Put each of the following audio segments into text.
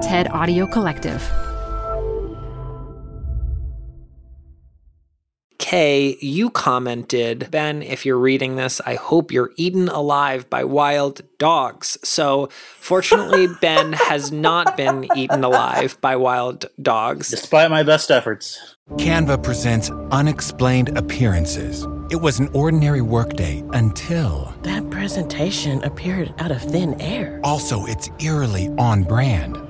TED Audio Collective. Kay, you commented, Ben, if you're reading this, I hope you're eaten alive by wild dogs. So, fortunately, Ben has not been eaten alive by wild dogs. Despite my best efforts. Canva presents unexplained appearances. It was an ordinary workday until. That presentation appeared out of thin air. Also, it's eerily on brand.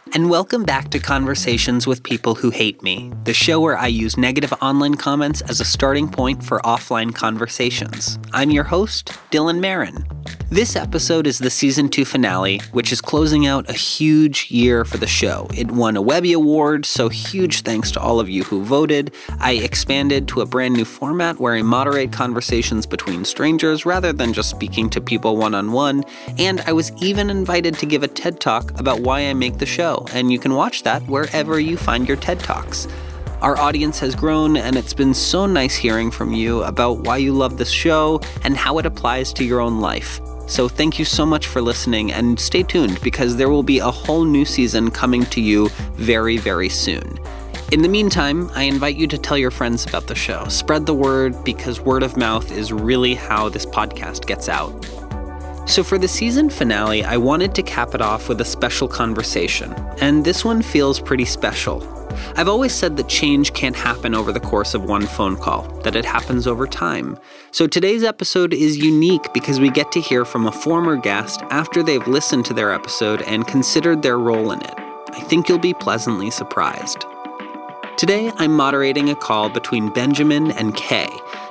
and welcome back to Conversations with People Who Hate Me, the show where I use negative online comments as a starting point for offline conversations. I'm your host, Dylan Marron. This episode is the season two finale, which is closing out a huge year for the show. It won a Webby Award, so huge thanks to all of you who voted. I expanded to a brand new format where I moderate conversations between strangers rather than just speaking to people one on one, and I was even invited to give a TED Talk about why I make the show, and you can watch that wherever you find your TED Talks. Our audience has grown, and it's been so nice hearing from you about why you love this show and how it applies to your own life. So thank you so much for listening and stay tuned because there will be a whole new season coming to you very, very soon. In the meantime, I invite you to tell your friends about the show. Spread the word because word of mouth is really how this podcast gets out. So, for the season finale, I wanted to cap it off with a special conversation, and this one feels pretty special. I've always said that change can't happen over the course of one phone call, that it happens over time. So today's episode is unique because we get to hear from a former guest after they've listened to their episode and considered their role in it. I think you'll be pleasantly surprised. Today, I'm moderating a call between Benjamin and Kay.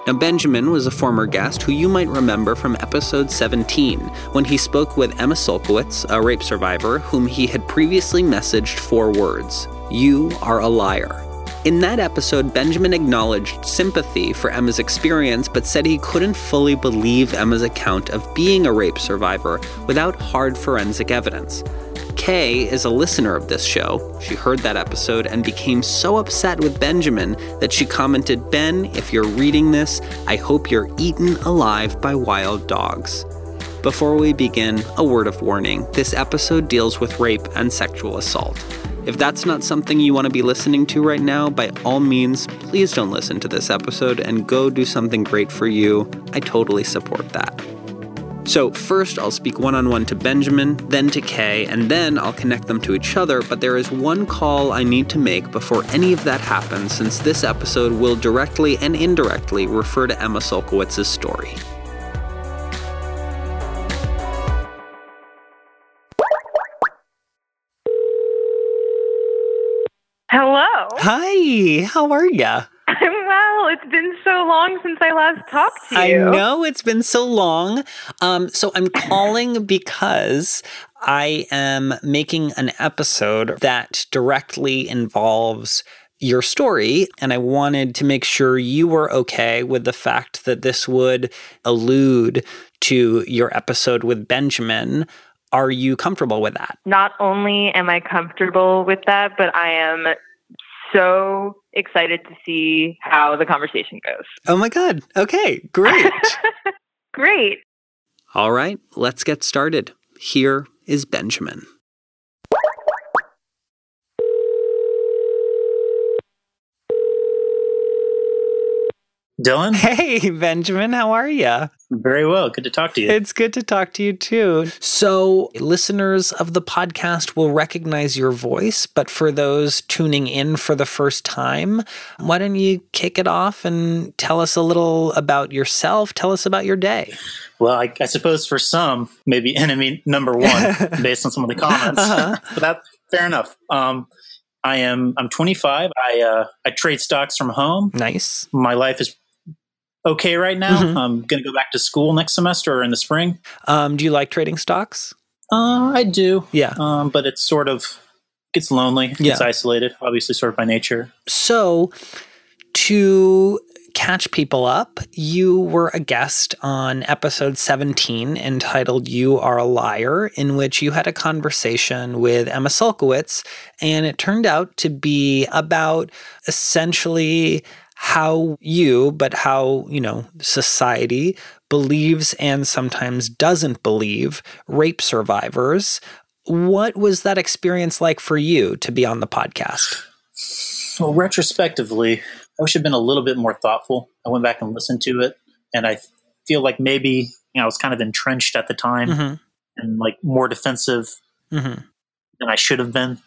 Now, Benjamin was a former guest who you might remember from episode 17 when he spoke with Emma Sulkowicz, a rape survivor whom he had previously messaged four words You are a liar. In that episode, Benjamin acknowledged sympathy for Emma's experience, but said he couldn't fully believe Emma's account of being a rape survivor without hard forensic evidence. Kay is a listener of this show. She heard that episode and became so upset with Benjamin that she commented, Ben, if you're reading this, I hope you're eaten alive by wild dogs. Before we begin, a word of warning this episode deals with rape and sexual assault. If that's not something you want to be listening to right now, by all means, please don't listen to this episode and go do something great for you. I totally support that. So, first I'll speak one on one to Benjamin, then to Kay, and then I'll connect them to each other. But there is one call I need to make before any of that happens, since this episode will directly and indirectly refer to Emma Sulkowicz's story. Hello. Hi, how are ya? It's been so long since I last talked to you. I know it's been so long. Um, so I'm calling because I am making an episode that directly involves your story, and I wanted to make sure you were okay with the fact that this would allude to your episode with Benjamin. Are you comfortable with that? Not only am I comfortable with that, but I am so excited to see how the conversation goes. Oh my God. Okay, great. Great. All right, let's get started. Here is Benjamin. Dylan? Hey, Benjamin, how are you? Very well. Good to talk to you. It's good to talk to you too. So, listeners of the podcast will recognize your voice, but for those tuning in for the first time, why don't you kick it off and tell us a little about yourself? Tell us about your day. Well, I, I suppose for some, maybe enemy number one, based on some of the comments. Uh-huh. but that fair enough. Um, I am. I'm 25. I uh, I trade stocks from home. Nice. My life is okay right now. Mhm. I'm going to go back to school next semester or in the spring. Um, do you like trading stocks? Uh, I do, Yeah. um, but it's sort of gets lonely, Yeah. gets isolated, obviously, sort of by nature. So, to catch people up, you were a guest on episode 17 entitled You Are a Liar, in which you had a conversation with Emma Sulkowicz. And it turned out to be about essentially how you, but how, you know, society believes and sometimes doesn't believe rape survivors. What was that experience like for you to be on the podcast? Well, retrospectively, I wish I'd been a little bit more thoughtful. I went back and listened to it, and I feel like maybe you know I was kind of entrenched at the time Mm-hmm. and like more defensive Mm-hmm. than I should have been.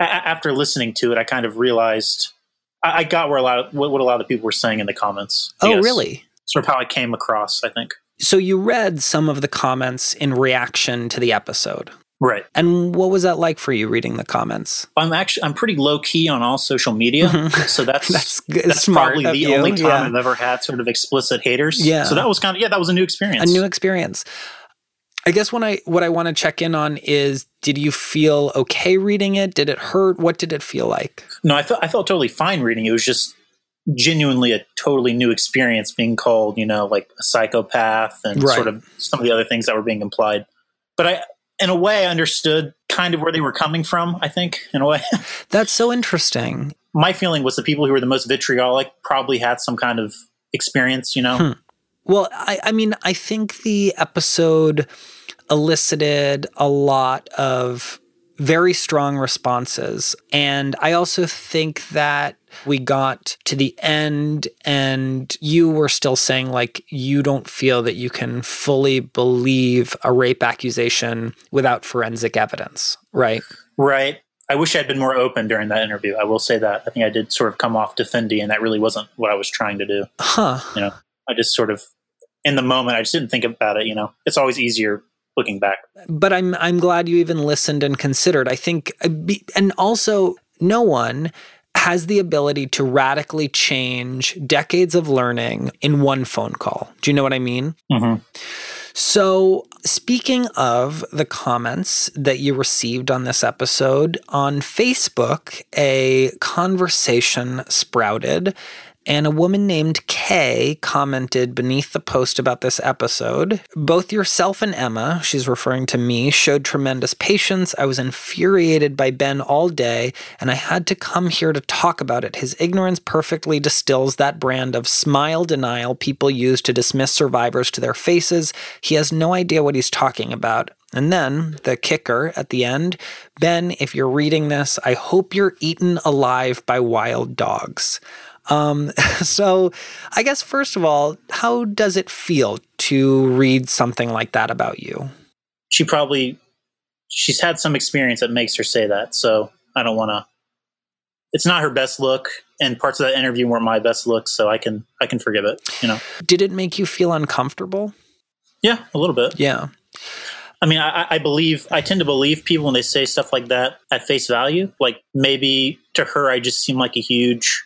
A- after listening to it, I kind of realized I, I got where a lot of what, what a lot of the people were saying in the comments. I Oh, guess. really? Sort of how I came across. I think. So you read some of the comments in reaction to the episode. Right. And what was that like for you reading the comments? I'm actually I'm pretty low key on all social media, so that's That's that's probably the you. only time Yeah. I've ever had sort of explicit haters. Yeah. So that was kind of yeah, that was a new experience. a new experience. I guess when I what I want to check in on is did you feel okay reading it? Did it hurt? What did it feel like? no, I felt I felt totally fine reading. It It was just genuinely a totally new experience being called, you know, like a psychopath and Right. sort of some of the other things that were being implied. But I in a way I understood kind of where they were coming from, I think, in a way. That's so interesting. My feeling was the people who were the most vitriolic probably had some kind of experience, you know. Hmm. Well, I, I mean, I think the episode elicited a lot of very strong responses. And I also think that we got to the end and you were still saying, like, you don't feel that you can fully believe a rape accusation without forensic evidence, right? Right. I wish I'd been more open during that interview. I will say that. I think I did sort of come off defendy, and that really wasn't what I was trying to do. Huh. You know, I just sort of, in the moment, I just didn't think about it. You know, it's always easier looking back. but I'm I'm glad you even listened and considered. I think, uh, and also, no one has the ability to radically change decades of learning in one phone call. Do you know what I mean? Mm-hmm. So, speaking of the comments that you received on this episode, on Facebook, a conversation sprouted, and a woman named Kay commented beneath the post about this episode. Both yourself and Emma, she's referring to me, showed tremendous patience. I was infuriated by Ben all day, and I had to come here to talk about it. His ignorance perfectly distills that brand of smile denial people use to dismiss survivors to their faces. He has no idea what he's talking about. And then the kicker at the end Ben, if you're reading this, I hope you're eaten alive by wild dogs. Um, so, I guess, first of all, how does it feel to read something like that about you? She probably, she's had some experience that makes her say that. So I don't want to. It's not her best look, and parts of that interview weren't my best look. So I can I can forgive it. You know. Did it make you feel uncomfortable? Yeah, a little bit. Yeah. I mean, I, I believe I tend to believe people when they say stuff like that at face value. Like maybe to her, I just seem like a huge,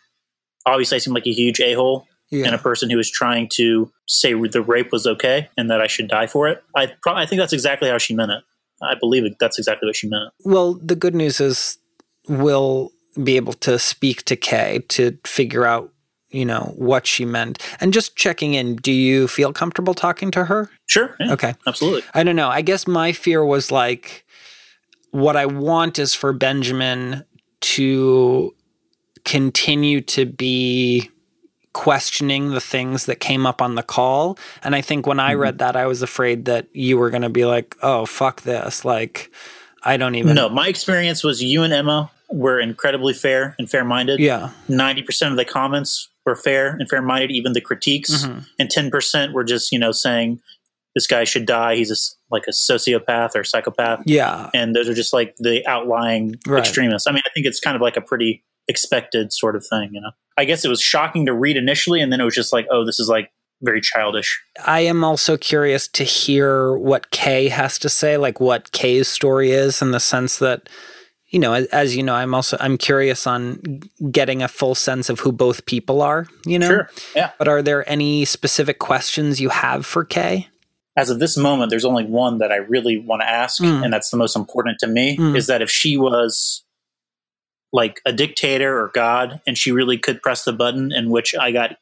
obviously, I seem like a huge a hole and a person who is trying to say the rape was okay and that I should die for it. I pro- I think that's exactly how she meant it. I believe it, that's exactly what she meant. Well, the good news is we'll be able to speak to Kay to figure out, you know, what she meant. And just checking in, do you feel comfortable talking to her? Sure. yeah, Okay. Absolutely. I don't know. I guess my fear was like, what I want is for Benjamin to continue to be questioning the things that came up on the call. And I think when I read that, I was afraid that you were going to be like, oh, fuck this. Like, I don't even. No, my experience was you and Emma were incredibly fair and fair minded. Yeah. 90% of the comments were fair and fair minded, even the critiques. Mhm. And 10% were just, you know, saying this guy should die. He's a like a sociopath or psychopath. Yeah. And those are just like the outlying Right. extremists. I mean, I think it's kind of like a pretty expected sort of thing, you know? I guess it was shocking to read initially, and then it was just like, oh, this is like very childish. I am also curious to hear what Kay has to say, like what Kay's story is, in the sense that, you know, as, as you know, I'm also I'm curious on getting a full sense of who both people are. You know, Sure. Yeah. But are there any specific questions you have for Kay? As of this moment, there's only one that I really want to ask, Mm. and that's the most important to me Mm. is that if she was like a dictator or God, and she really could press the button in which I got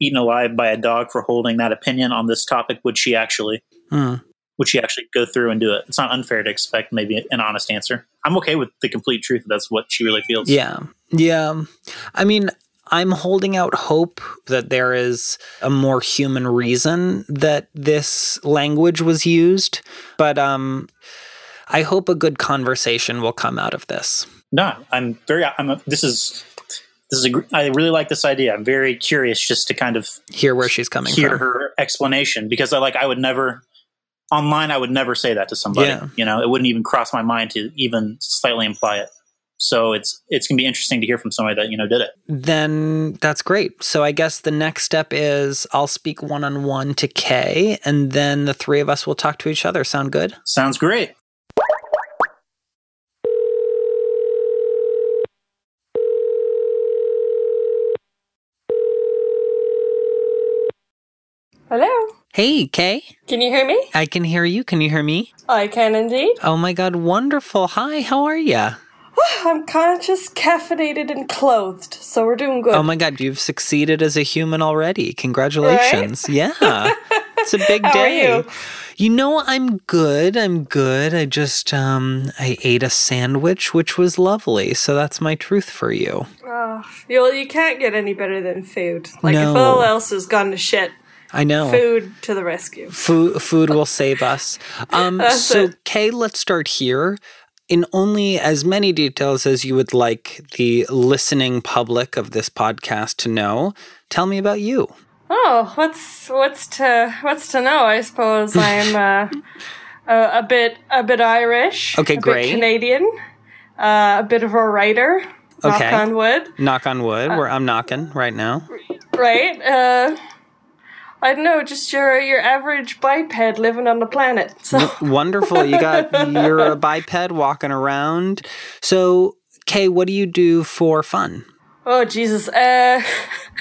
eaten alive by a dog for holding that opinion on this topic, would she actually? Hmm. Would she actually go through and do it? It's not unfair to expect maybe an honest answer. I'm okay with the complete truth. That's what she really feels. Yeah. Yeah. I mean, I'm holding out hope that there is a more human reason that this language was used, but um I hope a good conversation will come out of this. No, I'm very. I'm. A, this is. This is. A, I really like this idea. I'm very curious just to kind of Hear where she's coming from. hear from. her explanation because I like. I would never online. I would never say that to somebody. Yeah. You know, it wouldn't even cross my mind to even slightly imply it. So it's it's gonna be interesting to hear from somebody that you know did it. Then that's great. So I guess the next step is I'll speak one on one to Kay, and then the three of us will talk to each other. Sound good? Sounds great. Hello. Hey, Kay. Can you hear me? I can hear you. Can you hear me? I can indeed. Oh my god, wonderful. Hi, how are ya? I'm conscious, caffeinated, and clothed, so we're doing good. Oh my god, you've succeeded as a human already. Congratulations. Yeah. It's a big How are day. you? You know, I'm good. I'm good. I just um I ate a sandwich which was lovely. So that's my truth for you. Oh, you, well, you can't get any better than food. Like, No. if all else has gone to shit, I know. food to the rescue. Food food will save us. Um so it. Kay, let's start here. In only as many details as you would like the listening public of this podcast to know, tell me about you. Oh, what's what's to what's to know? I suppose I'm uh, a, a bit a bit Irish. Okay, a great. Bit Canadian. Uh, a bit of a writer. Okay. Knock on wood. Knock on Uh, wood, where I'm knocking right now. Right. Uh, I don't know. Just your your average biped living on the planet. So. Wonderful. You got you're a biped walking around. So, Kay, what do you do for fun? Oh Jesus. Uh,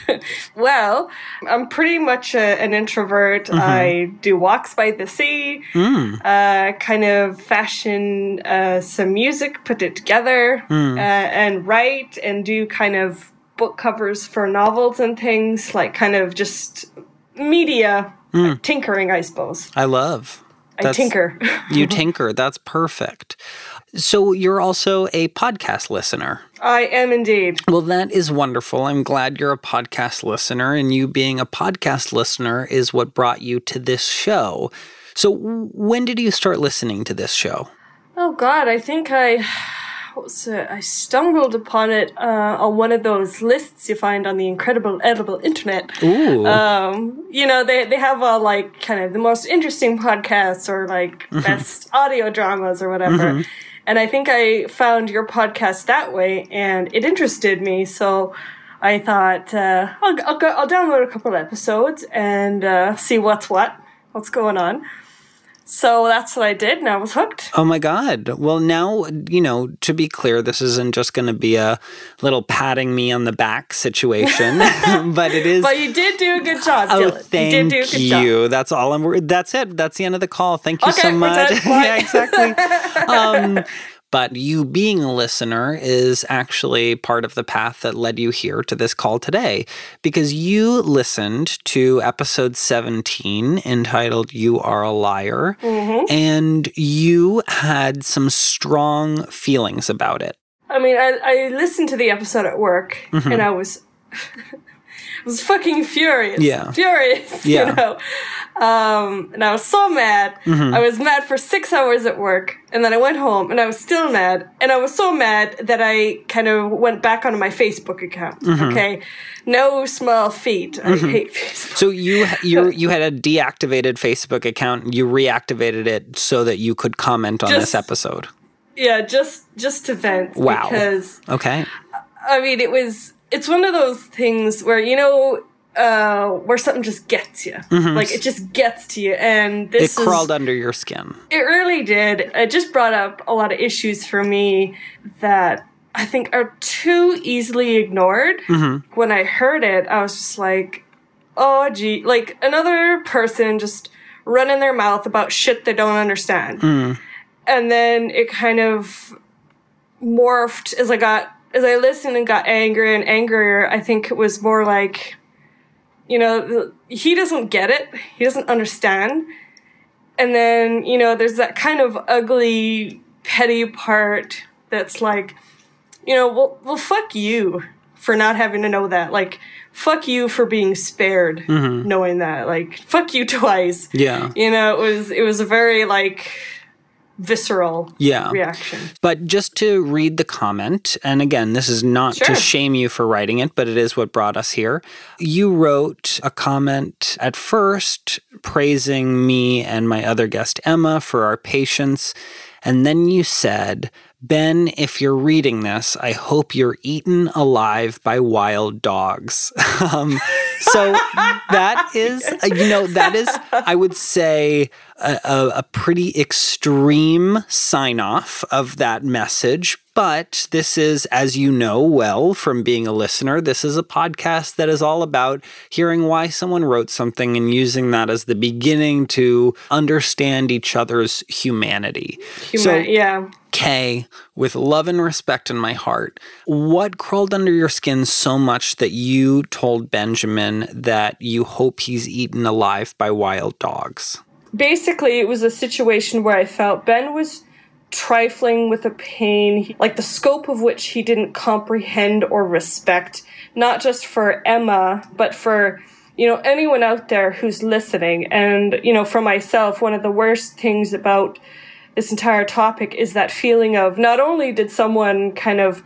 well, I'm pretty much a, an introvert. Mm-hmm. I do walks by the sea. Mm. Uh, kind of fashion uh, some music, put it together, Mm. uh, and write and do kind of book covers for novels and things like kind of just media Mm. tinkering, I suppose. I love. I tinker. you tinker. That's perfect. So you're also a podcast listener. I am indeed. Well, that is wonderful. I'm glad you're a podcast listener, and you being a podcast listener is what brought you to this show. So, when did you start listening to this show? Oh God, I think I was? I stumbled upon it uh, on one of those lists you find on the incredible edible internet. Ooh. Um, you know, they they have all like kind of the most interesting podcasts or like Mm-hmm. best audio dramas or whatever. And I think I found your podcast that way, and it interested me. So I thought uh, I'll I'll, go, I'll download a couple episodes and uh, see what's what, what's going on. So that's what I did, and I was hooked. Oh my God. Well, now, you know, to be clear, this isn't just going to be a little patting me on the back situation, but it is. But you did do a good job, Oh, Dylan. thank you did do a good you. That's all I'm. That's it. That's the end of the call. Thank you Okay, so much. yeah, exactly. um, but you being a listener is actually part of the path that led you here to this call today, because you listened to episode 17 entitled "You Are a Liar," Mm-hmm. and you had some strong feelings about it. I mean, I, I listened to the episode at work, Mm-hmm. and I was, was fucking furious. Yeah. furious. Yeah. You know, um, and I was so mad. Mm-hmm. I was mad for six hours at work, and then I went home, and I was still mad. And I was so mad that I kind of went back onto my Facebook account. Mm-hmm. Okay, no small feat. I hate Facebook. So you you you had a deactivated Facebook account. and You reactivated it so that you could comment on this episode. Yeah, just just to vent. Wow. Because Okay. I mean, it was. It's one of those things where you know, uh, where something just gets you. Like it just gets to you, and Mm-hmm. It this is, crawled under your skin. It really did. It just brought up a lot of issues for me that I think are too easily ignored. Mm-hmm. When I heard it, I was just like, "Oh, gee!" Like another person just running their mouth about shit they don't understand. Mm. And then it kind of morphed as I got as I listened and got angrier and angrier, I think it was more like, you know, he doesn't get it. He doesn't understand. And then, you know, there's that kind of ugly, petty part that's like, you know, well, well, fuck you for not having to know that. Like, fuck you for being spared mm-hmm. knowing that. Like, fuck you twice. Yeah. You know, it was, it was a very, like, visceral Yeah. reaction. But just to read the comment, and again, this is not to shame you for writing it, but it is what brought us here. You wrote a comment at first praising me and my other guest, Emma, for our patience. And then you said, Ben, if you're reading this, I hope you're eaten alive by wild dogs. um, so that is, you know, that is, I would say, a, a, a pretty extreme sign off of that message. But this is, as you know well from being a listener, this is a podcast that is all about hearing why someone wrote something and using that as the beginning to understand each other's humanity. so, yeah. Kay, with love and respect in my heart, what crawled under your skin so much that you told Benjamin that you hope he's eaten alive by wild dogs? basically it was a situation where I felt Ben was trifling with a pain, like the scope of which he didn't comprehend or respect, not just for Emma, but for you know anyone out there who's listening. And you know, for myself, one of the worst things about this entire topic is that feeling of not only did someone kind of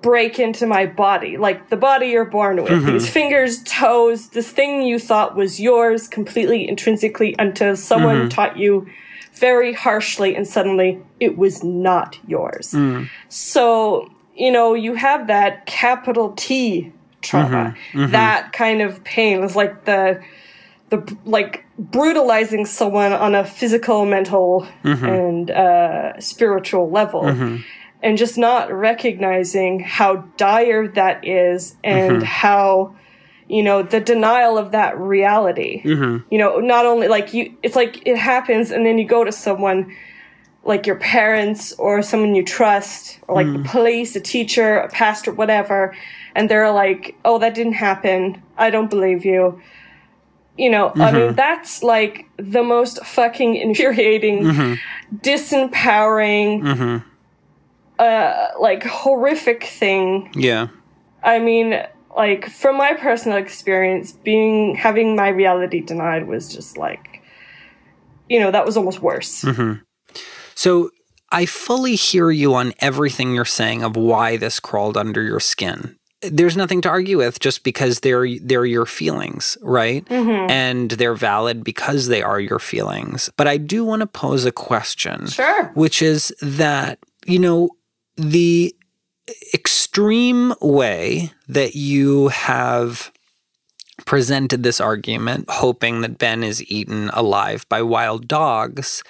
break into my body, like the body you're born with, mm-hmm. these fingers, toes, this thing you thought was yours completely intrinsically until someone mm-hmm. taught you very harshly and suddenly it was not yours. Mm. So, you know, you have that capital T trauma, mm-hmm. that kind of pain is like the the like brutalizing someone on a physical, mental, mm-hmm. and uh, spiritual level, mm-hmm. and just not recognizing how dire that is and mm-hmm. how you know the denial of that reality. You know, not only like you, it's like it happens, and then you go to someone like your parents or someone you trust, or like the mm. police, a teacher, a pastor, whatever, and they're like, "Oh, that didn't happen. I don't believe you." You know, I mean, mm-hmm. that's like the most fucking infuriating, mm-hmm. disempowering, mm-hmm. uh, like horrific thing Yeah. I mean, like from my personal experience, being having my reality denied was just like, you know, that was almost worse. So I fully hear you on everything you're saying of why this crawled under your skin. There's nothing to argue with just because they're they're your feelings, right? Mm-hmm. And they're valid because they are your feelings. But I do want to pose a question. Sure. Which is that, you know, the extreme way that you have presented this argument, hoping that Ben is eaten alive by wild dogs.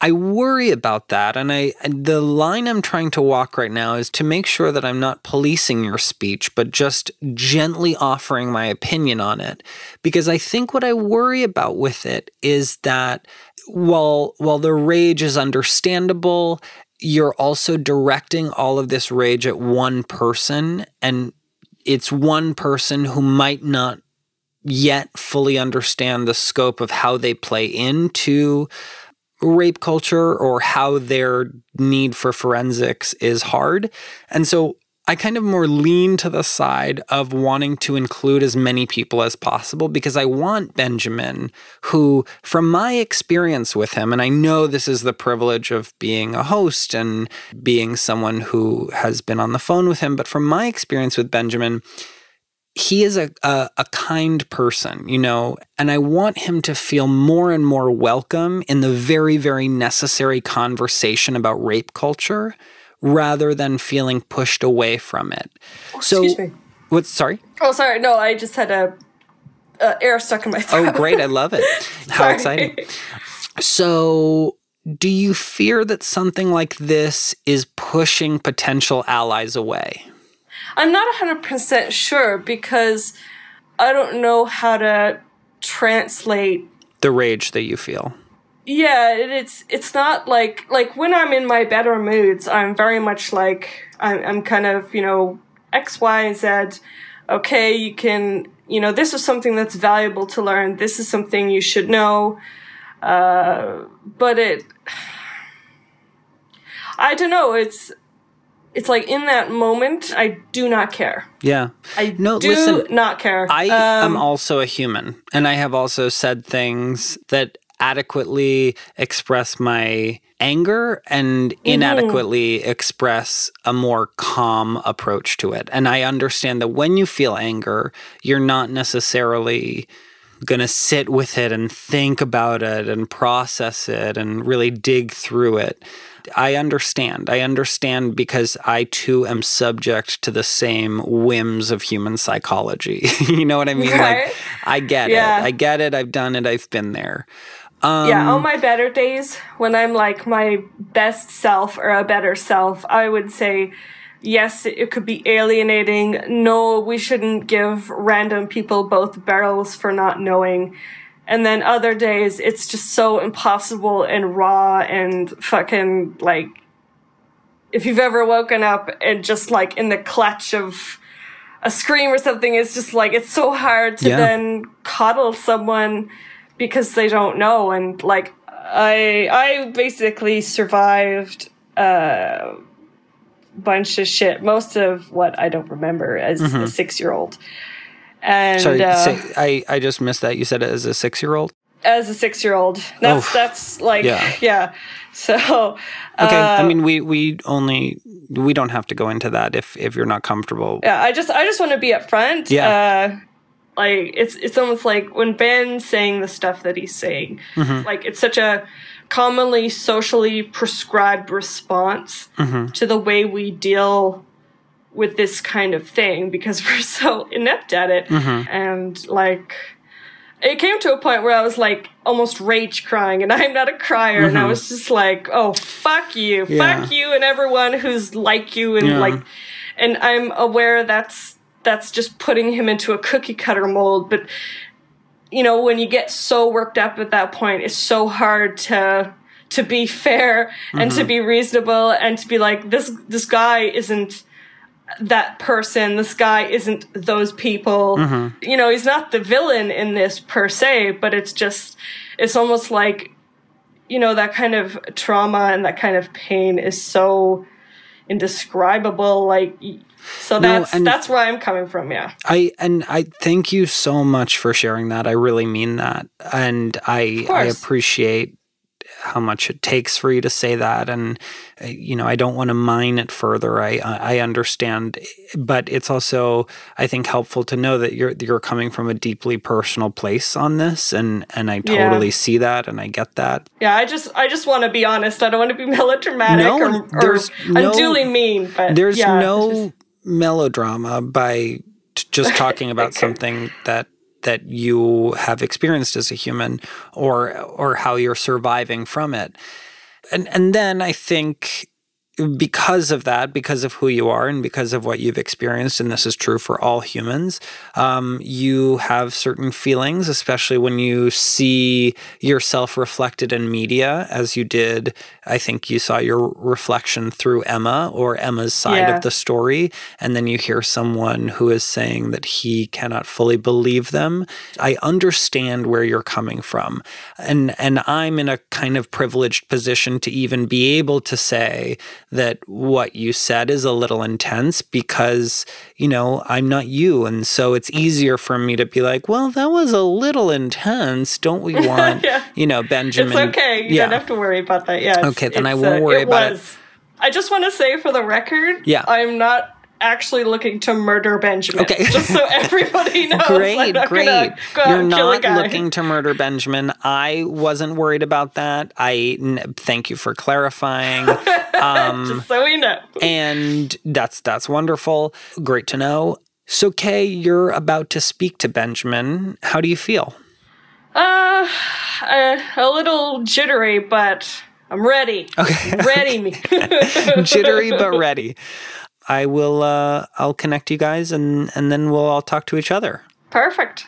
I worry about that, and I and the line I'm trying to walk right now is to make sure that I'm not policing your speech, but just gently offering my opinion on it. Because I think what I worry about with it is that while while the rage is understandable, you're also directing all of this rage at one person, and it's one person who might not yet fully understand the scope of how they play into rape culture or how their need for forensics is hard. And so I kind of more lean to the side of wanting to include as many people as possible because I want Benjamin, who, from my experience with him, and I know this is the privilege of being a host and being someone who has been on the phone with him, but from my experience with Benjamin, he is a, a, a kind person, you know, and I want him to feel more and more welcome in the very, very necessary conversation about rape culture rather than feeling pushed away from it. so, excuse me. what? Sorry. Oh, sorry. No, I just had a, uh, air stuck in my throat. Oh, great! I love it. How exciting! So, do you fear that something like this is pushing potential allies away? I'm not 100% sure because I don't know how to translate The rage that you feel. yeah it's it's not like like when i'm in my better moods i'm very much like I'm, I'm kind of, you know, X, Y, Z. Okay, you can, you know, this is something that's valuable to learn. This is something you should know. Uh, but it, I don't know. It's, it's like in that moment, I do not care. Yeah. I No, do listen, not care. I Um, am also a human, and I have also said things that adequately express my anger and Mm-hmm. inadequately express a more calm approach to it. And I understand that when you feel anger, you're not necessarily going to sit with it and think about it and process it and really dig through it. I understand. I understand because I too am subject to the same whims of human psychology. you know what I mean? Right. Like I get Yeah. it. I get it. I've done it. I've been there. Um, yeah, on my better days, when I'm like my best self or a better self, I would say, yes, it could be alienating. No, we shouldn't give random people both barrels for not knowing. And then other days, it's just so impossible and raw and fucking like, if you've ever woken up and just like in the clutch of a scream or something, it's just like, it's so hard to Yeah. then coddle someone because they don't know and like i i basically survived a bunch of shit most of what i don't remember as a six year old and Sorry, uh, say, I, I just missed that. You said it as a six year old? as a six year old that's that's like Yeah. yeah, so Okay. I uh, mean, we, we only, we don't have to go into that if, if you're not comfortable. yeah i just i just want to be upfront Yeah. uh like it's it's almost like when ben's saying the stuff that he's saying Mm-hmm. like it's such a commonly socially prescribed response Mm-hmm. to the way we deal with this kind of thing because we're so inept at it Mm-hmm. and like it came to a point where I was like almost rage crying, and I'm not a crier, and I was just like, "Oh fuck you, Mm-hmm. Yeah. fuck you, and everyone who's like you, and Yeah. like." And I'm aware that's that's just putting him into a cookie cutter mold, but you know when you get so worked up at that point, it's so hard to to be fair and Mm-hmm. to be reasonable and to be like this this guy isn't that person. This guy isn't those people. You know, he's not the villain in this per se, but it's just, it's almost like, you know, that kind of trauma and that kind of pain is so indescribable. Like, so No, that's and- that's where I'm coming from. Yeah. I and I thank you so much for sharing that. I really mean that, and I I appreciate how much it takes for you to say that. And uh, you know, I don't want to mine it further. I I understand, but it's also I think helpful to know that you're you're coming from a deeply personal place on this, and and I Yeah. totally see that, and I get that. Yeah, I just I just want to be honest. I don't want to be melodramatic No, or, or no- unduly mean. But There's yeah, no just- melodrama by t- just talking about something that that you have experienced as a human or or how you're surviving from it. And and then I think because of that, because of who you are and because of what you've experienced, and this is true for all humans, um, you have certain feelings, especially when you see yourself reflected in media, as you did. I think you saw your reflection through Emma or Emma's side Yeah. of the story, and then you hear someone who is saying that he cannot fully believe them. I understand where you're coming from, and and I'm in a kind of privileged position to even be able to say that what you said is a little intense because you know I'm not you, and so it's easier for me to be like, well, that was a little intense. Don't we want Yeah. you know Benjamin? It's okay. You yeah. don't have to worry about that. Yeah. Okay, then I won't worry it about it. was. I just want to say for the record, Yeah. I'm not actually looking to murder Benjamin. Okay. Just so everybody knows. I'm Great, great. Gonna go out You're a not looking to murder Benjamin. I wasn't worried about that. I n- thank you for clarifying. Um, Just so we know. and that's that's wonderful. Great to know. So, Kay, you're about to speak to Benjamin. How do you feel? Uh, uh, a little jittery, but I'm ready. Okay. Ready me. Jittery but ready. I will. Uh, I'll connect you guys, and and then we'll all talk to each other. Perfect.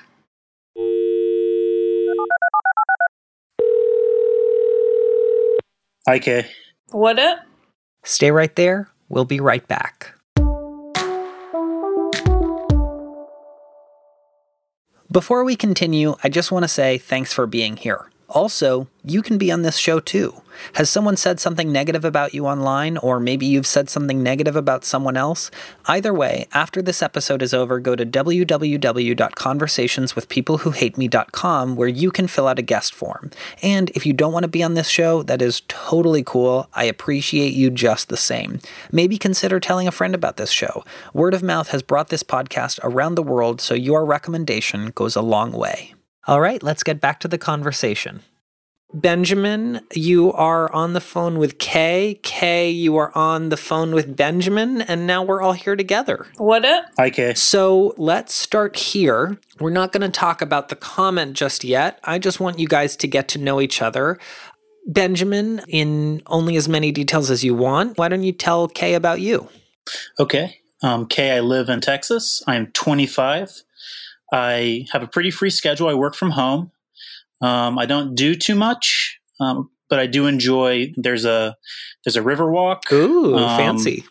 Hi, Kay. What up? Stay right there. We'll be right back. Before we continue, I just want to say thanks for being here. Also, you can be on this show too. Has someone said something negative about you online, or maybe you've said something negative about someone else? Either way, after this episode is over, go to www.conversationswithpeoplewhohateme.com where you can fill out a guest form. And if you don't want to be on this show, that is totally cool. I appreciate you just the same. Maybe consider telling a friend about this show. Word of mouth has brought this podcast around the world, so your recommendation goes a long way. All right, let's get back to the conversation. Benjamin, you are on the phone with Kay. Kay, you are on the phone with Benjamin, and now we're all here together. What up? Hi, Kay. So let's start here. We're not going to talk about the comment just yet. I just want you guys to get to know each other. Benjamin, in only as many details as you want, why don't you tell Kay about you? Okay. Um, Kay, I live in Texas. I'm 25. I have a pretty free schedule. I work from home. Um, I don't do too much, um, but I do enjoy. There's a there's a river walk. Ooh, Um, fancy.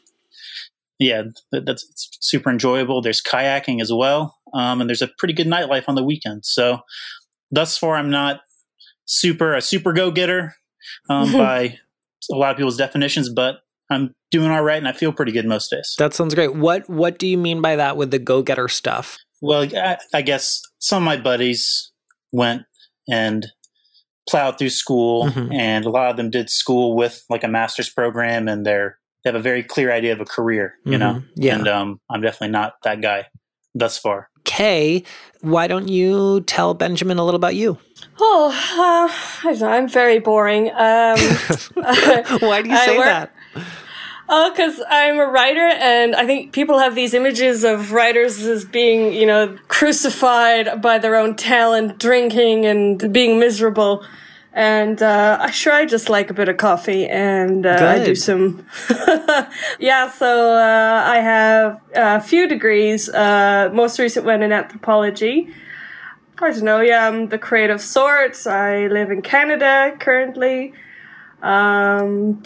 Yeah, that, that's it's super enjoyable. There's kayaking as well, um, and there's a pretty good nightlife on the weekends. So, thus far, I'm not super a super go getter um, by a lot of people's definitions, but I'm doing all right, and I feel pretty good most days. That sounds great. What what do you mean by that with the go-getter stuff? Well, I, I guess some of my buddies went and plowed through school, Mhm. and a lot of them did school with like a master's program, and they're they have a very clear idea of a career, you know. Mhm. Yeah. And um, I'm definitely not that guy thus far. Kay, why don't you tell Benjamin a little about you? Oh, uh, I am very boring. Um, why do you I say work- that? Oh, because I'm a writer, and I think people have these images of writers as being, you know, crucified by their own talent, drinking and being miserable. And uh, I sure I just like a bit of coffee, and uh, I do some. yeah, so uh, I have a few degrees. Uh, most recent one in anthropology. I don't know. Yeah, I'm the creative sorts. I live in Canada currently. Um,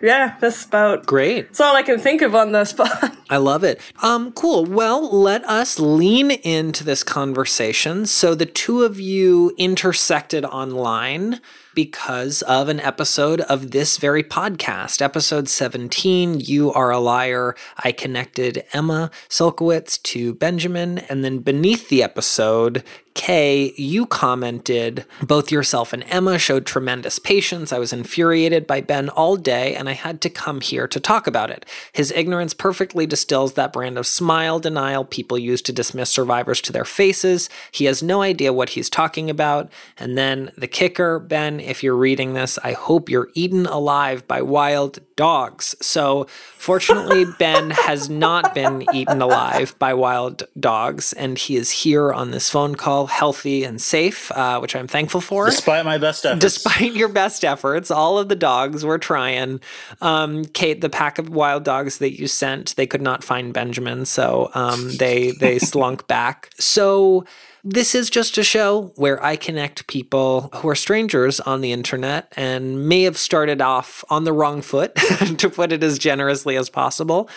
yeah, that's about. Great. That's all I can think of on the spot. I love it. Um, cool. Well, let us lean into this conversation. So the two of you intersected online because of an episode of this very podcast, episode 17. You are a liar. I connected Emma Sulkowicz to Benjamin, and then beneath the episode, Kay, you commented, both yourself and Emma showed tremendous patience. I was infuriated by Ben all day, and I had to come here to talk about it. His ignorance perfectly distills that brand of smile denial people use to dismiss survivors to their faces. He has no idea what he's talking about. And then the kicker, Ben, if you're reading this, I hope you're eaten alive by wild dogs. So, fortunately, Ben has not been eaten alive by wild dogs, and he is here on this phone call, healthy and safe, uh, which I'm thankful for. Despite my best efforts, Despite your best efforts, all of the dogs were trying. Um, Kate, the pack of wild dogs that you sent, they could not find Benjamin, so um, they they slunk back. So this is just a show where I connect people who are strangers on the internet and may have started off on the wrong foot, to put it as generously as possible.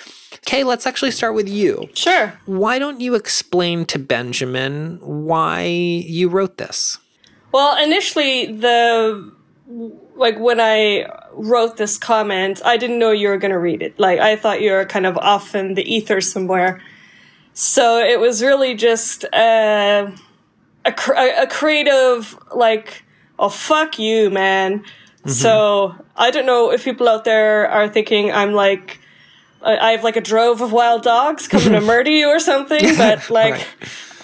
Kay, let's actually start with you. sure. Why don't you explain to Benjamin why you wrote this? Well, initially, the like when I wrote this comment, I didn't know you were going to read it. Like I thought you were kind of off in the ether somewhere. So it was really just uh, a a creative like, oh fuck you, man. So I don't know if people out there are thinking I'm like. I have like a drove of wild dogs coming to murder you or something, but like, Right.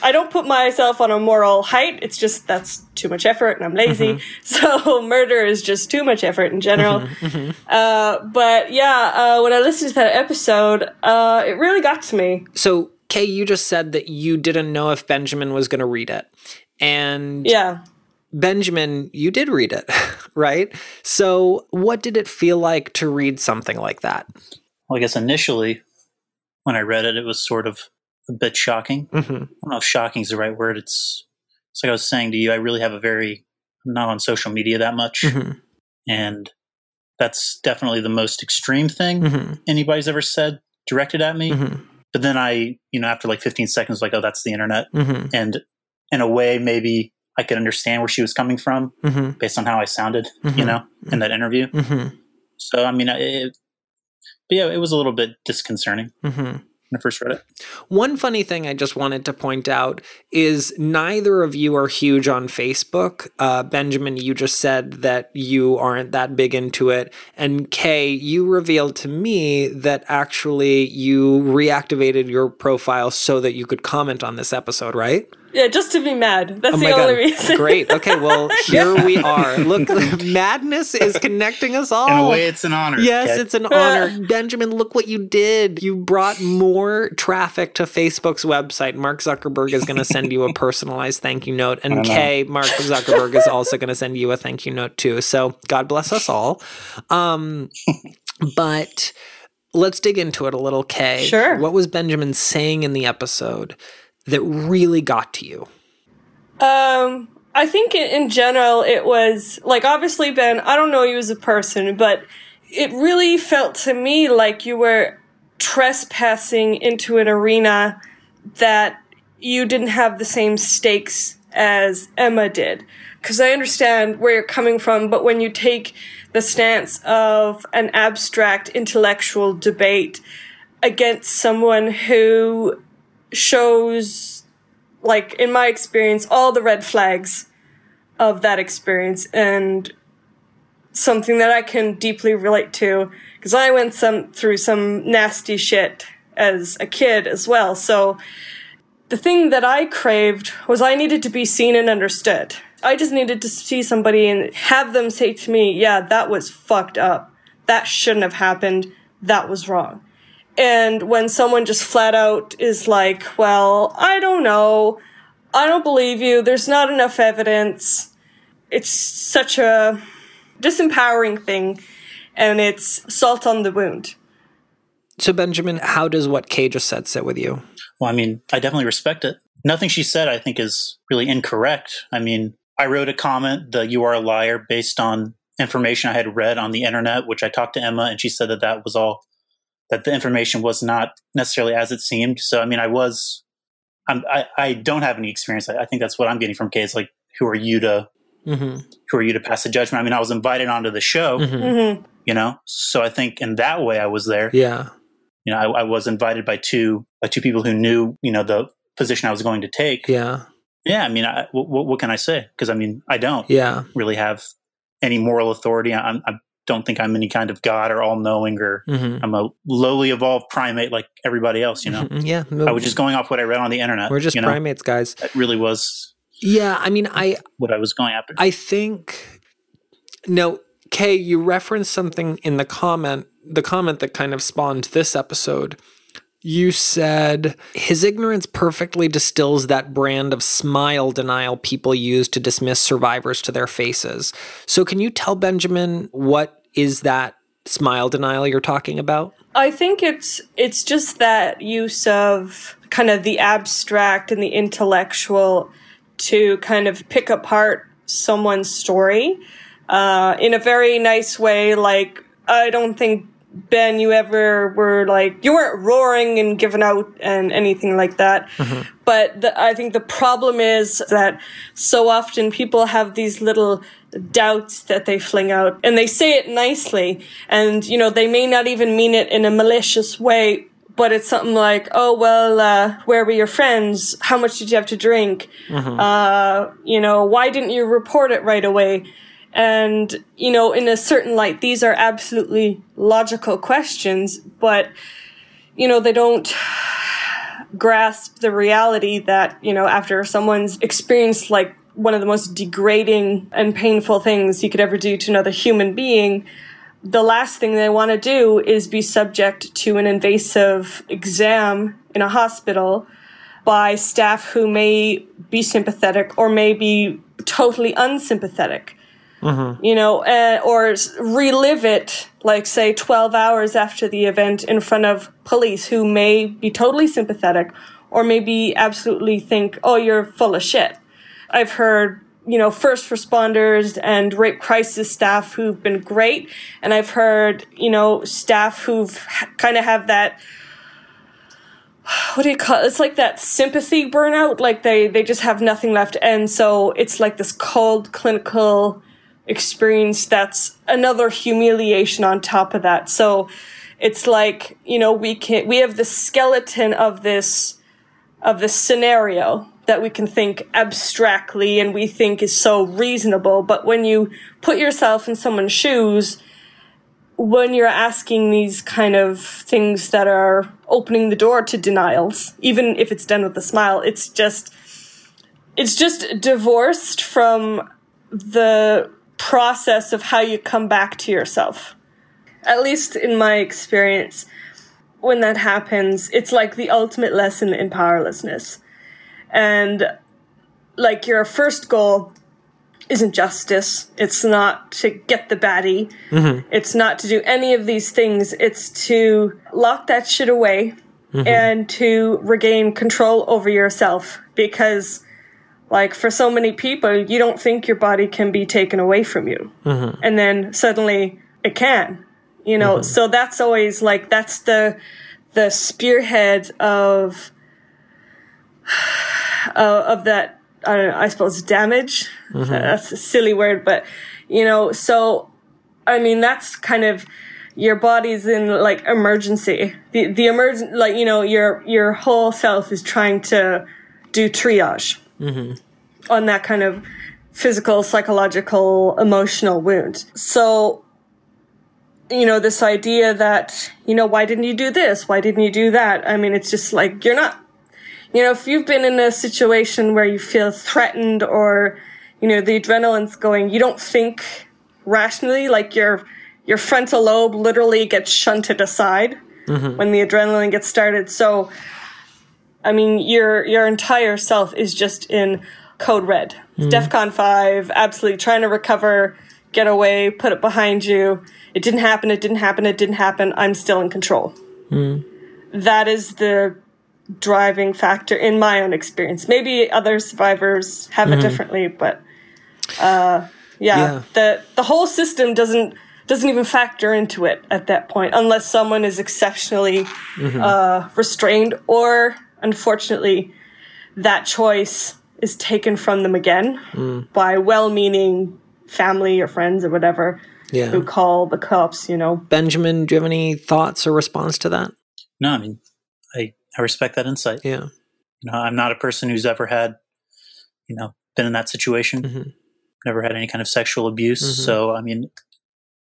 I don't put myself on a moral height. It's just that's too much effort and I'm lazy. So murder is just too much effort in general. Uh, but yeah, uh, when I listened to that episode, uh, it really got to me. So, Kay, you just said that you didn't know if Benjamin was going to read it. And Yeah. Benjamin, you did read it, right? So, what did it feel like to read something like that? well, I guess initially when I read it, it was sort of a bit shocking. Mm-hmm. I don't know if shocking is the right word. It's, it's like I was saying to you, I really have a very, I'm not on social media that much. Mhm. And that's definitely the most extreme thing hmm anybody's ever said directed at me. But then I, you know, after like 15 seconds, like, oh, that's the internet. hmm And in a way, maybe I could understand where she was coming from hmm based on how I sounded, Mhm. you know, in that interview. hmm So, I mean, it, but yeah, it was a little bit disconcerting hmm when I first read it. One funny thing I just wanted to point out is neither of you are huge on Facebook. Uh, Benjamin, you just said that you aren't that big into it. And Kay, you revealed to me that actually you reactivated your profile so that you could comment on this episode, right? Yeah, just to be mad. That's Oh the my only God. reason. Great. Okay, well, here we are. Look, madness is connecting us all. In a way, it's an honor. Yes, okay? it's an honor. Benjamin, look what you did. You brought more traffic to Facebook's website. Mark Zuckerberg is going to send you a personalized thank you note. And don't know. Kay, Mark Zuckerberg is also going to send you a thank you note too. So God bless us all. Um, but let's dig into it a little, Kay. Sure. What was Benjamin saying in the episode that really got to you? Um, I think in, general it was like obviously Ben. I don't know you as a person, but it really felt to me like you were trespassing into an arena that you didn't have the same stakes as Emma did. Because I understand where you're coming from, but when you take the stance of an abstract intellectual debate against someone who shows like in my experience all the red flags of that experience and something that I can deeply relate to. Because I went some through some nasty shit as a kid as well. So the thing that I craved was I needed to be seen and understood. I just needed to see somebody and have them say to me yeah that was fucked up. That shouldn't have happened. That was wrong and when someone just flat out is like, well, I don't know, I don't believe you, there's not enough evidence, it's such a disempowering thing, and it's salt on the wound. So, Benjamin, how does what Kay just said sit with you? Well, I mean, I definitely respect it. Nothing she said, I think, is really incorrect. I mean, I wrote a comment, the you are a liar, based on information I had read on the internet, which I talked to Emma, and she said that that was all, that the information was not necessarily as it seemed. So, I mean, I was, I'm, I, I don't have any experience. I, I think that's what I'm getting from Kay. It's like, who are you to, Mm-hmm. who are you to pass a judgment? I mean, I was invited onto the show, Mm-hmm. hmm you know, so I think in that way I was there. Yeah. You know, I, I was invited by two, by two people who knew, you know, the position I was going to take. Yeah. Yeah, I mean, I, what, what can I say? Because I mean, I don't Yeah. really have any moral authority. I, I don't think I'm any kind of god or all knowing, or Mm-hmm. I'm a lowly evolved primate like everybody else. You know, Yeah. I was just going off what I read on the internet. We're just you know? primates, guys. That really was Yeah. I mean, I what I was going after. I think no, Kay, you referenced something in the comment, the comment that kind of spawned this episode. You said his ignorance perfectly distills that brand of smile denial people use to dismiss survivors to their faces. So, can you tell Benjamin what is that smile denial you're talking about? I think it's it's just that use of kind of the abstract and the intellectual to kind of pick apart someone's story uh, in a very nice way. Like I don't think Ben, you ever were like you weren't roaring and giving out and anything like that. But the, I think the problem is that so often people have these little doubts that they fling out and they say it nicely and you know they may not even mean it in a malicious way but it's something like oh well uh, where were your friends? How much did you have to drink? Uh, you know why didn't you report it right away and you know in a certain light these are absolutely logical questions but you know they don't grasp the reality that you know after someone's experienced like one of the most degrading and painful things you could ever do to another human being the last thing they want to do is be subject to an invasive exam in a hospital by staff who may be sympathetic or may be totally unsympathetic you know, uh, or relive it, like say 12 hours after the event in front of police who may be totally sympathetic or maybe absolutely think, oh, you're full of shit. I've heard you know, first responders and rape crisis staff who've been great. And I've heard, you know, staff who've kind of have that, what do you call it? It's like that sympathy burnout. Like they, they just have nothing left. And so it's like this cold clinical experience that's another humiliation on top of that. So it's like, you know, we can, we have the skeleton of this, of this scenario that we can think abstractly and we think is so reasonable. But when you put yourself in someone's shoes, when you're asking these kind of things that are opening the door to denials, even if it's done with a smile, it's just, it's just divorced from the process of how you come back to yourself. At least in my experience, when that happens, it's like the ultimate lesson in powerlessness and like your first goal isn't justice. It's not to get the baddie. Mm-hmm. It's not to do any of these things. It's to lock that shit away mm-hmm. and to regain control over yourself because like for so many people you don't think your body can be taken away from you mm-hmm. and then suddenly it can you know so that's always like that's the the spearhead of uh, of that I don't know, I suppose damage. Mm-hmm. That's a silly word, but you know, so I mean that's kind of your body's in like emergency. The the emergent like you know your your whole self is trying to do triage mm-hmm. on that kind of physical, psychological, emotional wound. So you know this idea that you know why didn't you do this? Why didn't you do that? I mean, it's just like you're not you know, if you've been in a situation where you feel threatened or, you know, the adrenaline's going, you don't think rationally, like your, your frontal lobe literally gets shunted aside mm-hmm. when the adrenaline gets started. So, I mean, your, your entire self is just in code red. Mm-hmm. DEFCON 5, absolutely trying to recover, get away, put it behind you. It didn't happen, it didn't happen, it didn't happen. I'm still in control. Mm-hmm. That is the driving factor in my own experience. Maybe other survivors have mm-hmm. it differently, but uh, yeah, yeah, the the whole system doesn't doesn't even factor into it at that point unless someone is exceptionally mm-hmm. uh, restrained or unfortunately that choice is taken from them again mm. by well-meaning family or friends or whatever yeah. who call the cops you know benjamin do you have any thoughts or response to that no i mean i I respect that insight. Yeah. You know, I'm not a person who's ever had, you know, been in that situation. Mm-hmm. Never had any kind of sexual abuse. Mm-hmm. So, I mean,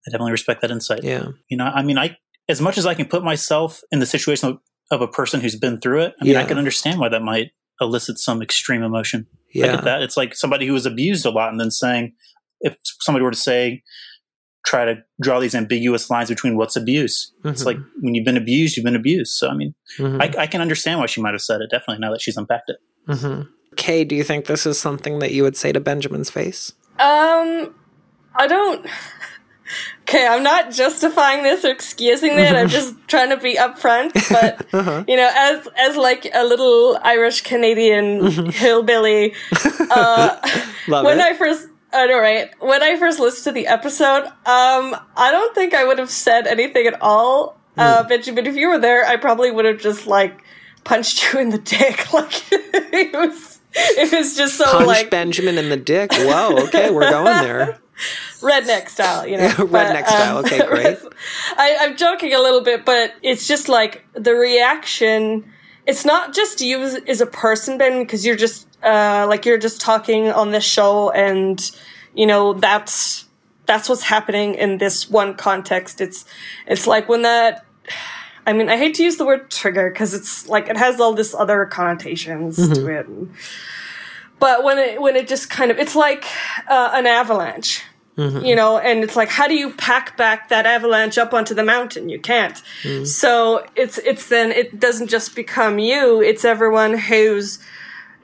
I definitely respect that insight. Yeah. You know, I mean, I, as much as I can put myself in the situation of, of a person who's been through it, I mean, yeah. I can understand why that might elicit some extreme emotion. Yeah. I get that. It's like somebody who was abused a lot and then saying, if somebody were to say, try to draw these ambiguous lines between what's abuse. Mm-hmm. It's like when you've been abused, you've been abused. So I mean, mm-hmm. I, I, can understand why she might have said it. Definitely now that she's unpacked it. Mm-hmm. Kay, do you think this is something that you would say to Benjamin's face? Um, I don't. Okay, I'm not justifying this or excusing it. I'm just trying to be upfront. But uh-huh. you know, as as like a little Irish Canadian mm-hmm. hillbilly, uh, when it. I first I know, right? When I first listened to the episode, um, I don't think I would have said anything at all. Mm. Uh, Benjamin, if you were there, I probably would have just like punched you in the dick. Like it was, it was just so Punch like Benjamin in the dick. Whoa, okay, we're going there. Redneck style, you know. Redneck but, style. Um, okay, great. I, I'm joking a little bit, but it's just like the reaction. It's not just you as, as a person, Ben, because you're just uh, like you're just talking on this show and you know that's that's what's happening in this one context it's it's like when that i mean i hate to use the word trigger because it's like it has all this other connotations mm-hmm. to it but when it when it just kind of it's like uh, an avalanche Mm-hmm. you know and it's like how do you pack back that avalanche up onto the mountain you can't mm-hmm. so it's it's then it doesn't just become you it's everyone who's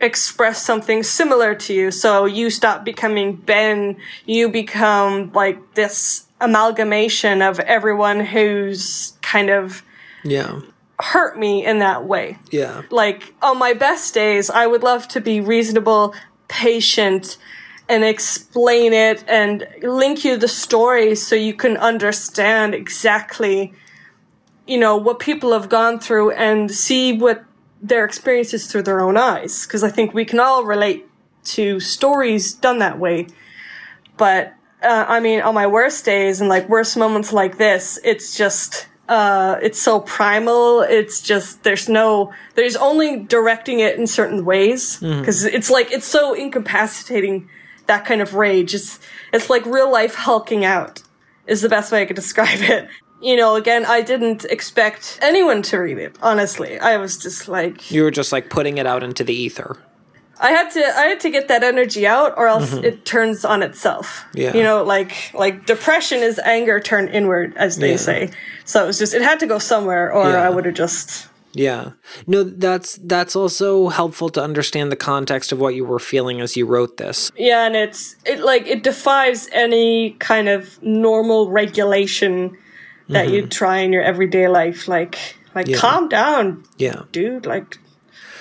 expressed something similar to you. So you stop becoming Ben, you become like this amalgamation of everyone who's kind of yeah hurt me in that way. Yeah. Like on my best days, I would love to be reasonable, patient, and explain it and link you the story so you can understand exactly you know what people have gone through and see what their experiences through their own eyes. Because i think we can all relate to stories done that way. But uh, i mean on my worst days and like worst moments like this it's just uh, it's so primal. It's just there's no there's only directing it in certain ways. Because it's like it's so incapacitating that kind of rage. It's it's like real life hulking out is the best way I could describe it. You know, again, I didn't expect anyone to read it. Honestly, I was just like You were just like putting it out into the ether. I had to I had to get that energy out or else mm-hmm. it turns on itself. Yeah. You know, like like depression is anger turned inward as they Yeah. say. So it was just it had to go somewhere or Yeah. I would have just Yeah. No, that's that's also helpful to understand the context of what you were feeling as you wrote this. Yeah, and it's it like it defies any kind of normal regulation that you try in your everyday life. Like like Mm-hmm. Yeah. calm down, Yeah. dude. Like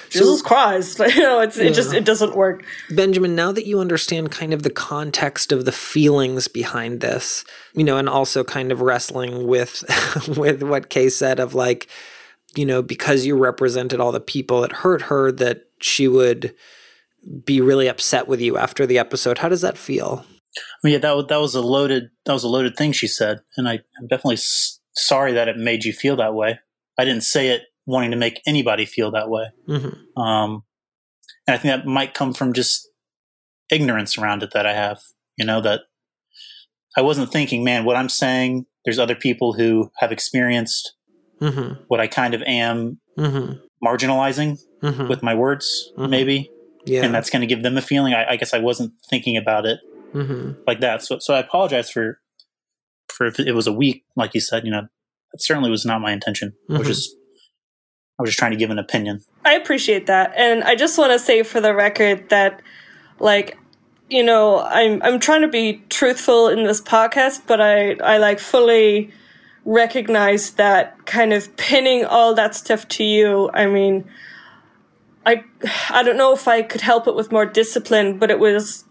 Jesus Christ. You know, it's it just it doesn't work. Benjamin, now that you understand kind of the context of the feelings behind this, you know, and also kind of wrestling with with what Kay said of like, you know, because you represented all the people that hurt her, that she would be really upset with you after the episode. How does that feel? I mean, yeah, that was, that was a loaded that was a loaded thing she said, and I, I'm definitely s- sorry that it made you feel that way. I didn't say it wanting to make anybody feel that way, Mm-hmm. um, and I think that might come from just ignorance around it that I have. You know that I wasn't thinking, man, what I'm saying. There's other people who have experienced Mm-hmm. what I kind of am Mm-hmm. marginalizing Mm-hmm. with my words, Mhm. maybe, Yeah. and that's going to give them a feeling. I, I guess I wasn't thinking about it mm-hmm. like that. So, so I apologize for for if it was a week, like you said. You know, that certainly was not my intention. I was Mhm. just I was just trying to give an opinion. I appreciate that. And I just want to say for the record that like you know, I'm I'm trying to be truthful in this podcast, but I I like fully recognize that kind of pinning all that stuff to you. I mean, I I don't know if I could help it with more discipline, but it was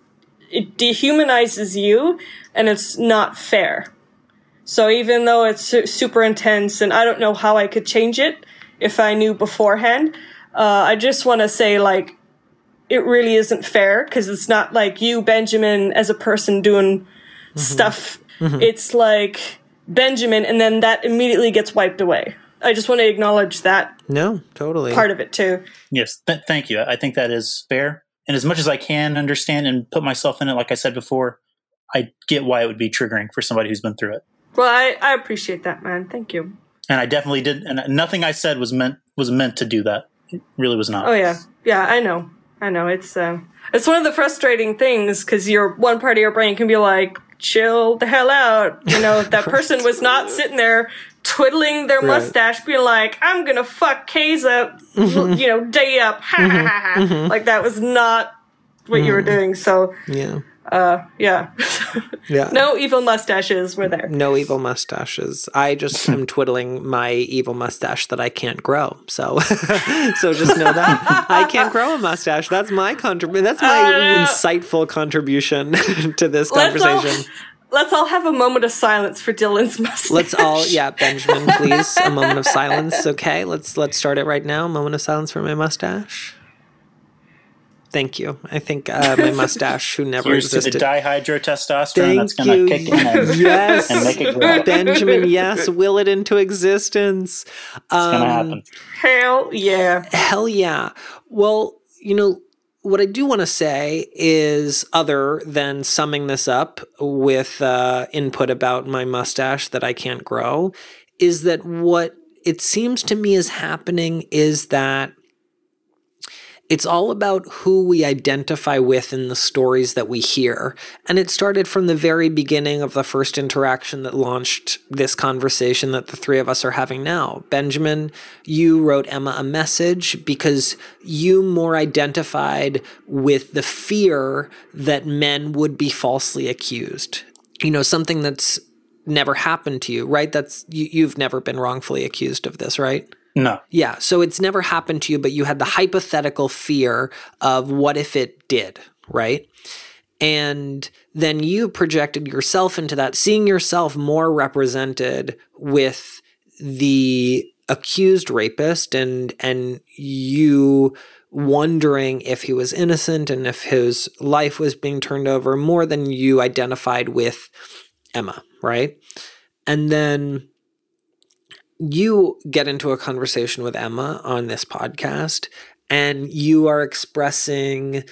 it dehumanizes you and it's not fair. So even though it's super intense and I don't know how I could change it if I knew beforehand, uh, I just want to say like it really isn't fair because it's not like you Benjamin as a person doing stuff. It's like Benjamin and then that immediately gets wiped away. I just want to acknowledge that No, totally. part of it too. Yes, th- thank you. I think that is fair. And as much as I can understand and put myself in it, like I said before, I get why it would be triggering for somebody who's been through it. Well, I, I appreciate that, man. Thank you. And I definitely did. And nothing I said was meant was meant to do that. It really was not. Oh yeah, yeah. I know. I know. It's uh, it's one of the frustrating things because your one part of your brain can be like, chill the hell out. You know, that person was not sitting there twiddling their Right. mustache, being like, I'm gonna fuck Kay's up, mm-hmm. you know, day up. Ha ha mm-hmm. ha ha. Mm-hmm. Like that was not what you were mm. doing. So Yeah. uh, yeah. Yeah. no evil mustaches were there. No evil mustaches. I just am twiddling my evil mustache that I can't grow. So, so just know that I can't grow a mustache. That's my contribution. That's my Uh, insightful contribution to this Let's all, conversation. let's all have a moment of silence for Dylan's mustache. Let's all, yeah, Benjamin, please, a moment of silence. Okay, let's let's start it right now. A moment of silence for my mustache. Thank you. I think uh, my mustache, who never Here's to the existed. dihydrotestosterone Thank that's going to kick in and, yes, and make it grow. Benjamin. Yes, will it into existence. Um, going to happen. Hell yeah. Hell yeah. Well, you know, what I do want to say is, other than summing this up with uh, input about my mustache that I can't grow, is that what it seems to me is happening is that it's all about who we identify with in the stories that we hear. And it started from the very beginning of the first interaction that launched this conversation that the three of us are having now. Benjamin, you wrote Emma a message because you more identified with the fear that men would be falsely accused. You know, something that's never happened to you, right? That's you, you've never been wrongfully accused of this, right? No. Yeah, so it's never happened to you, but you had the hypothetical fear of what if it did, right? And then you projected yourself into that, seeing yourself more represented with the accused rapist and and you wondering if he was innocent and if his life was being turned over more than you identified with Emma, right? And then you get into a conversation with Emma on this podcast and you are expressing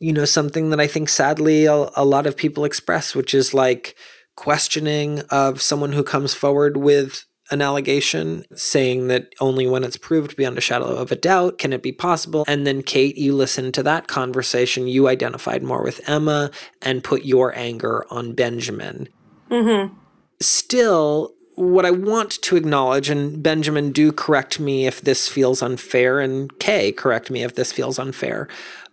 you know something that I think sadly a, a lot of people express which is like questioning of someone who comes forward with an allegation saying that only when it's proved beyond a shadow of a doubt can it be possible. And then, Kay, you listened to that conversation. You identified more with Emma and put your anger on Benjamin. Mm-hmm. Still, what I want to acknowledge, and Benjamin, do correct me if this feels unfair, and Kay, correct me if this feels unfair,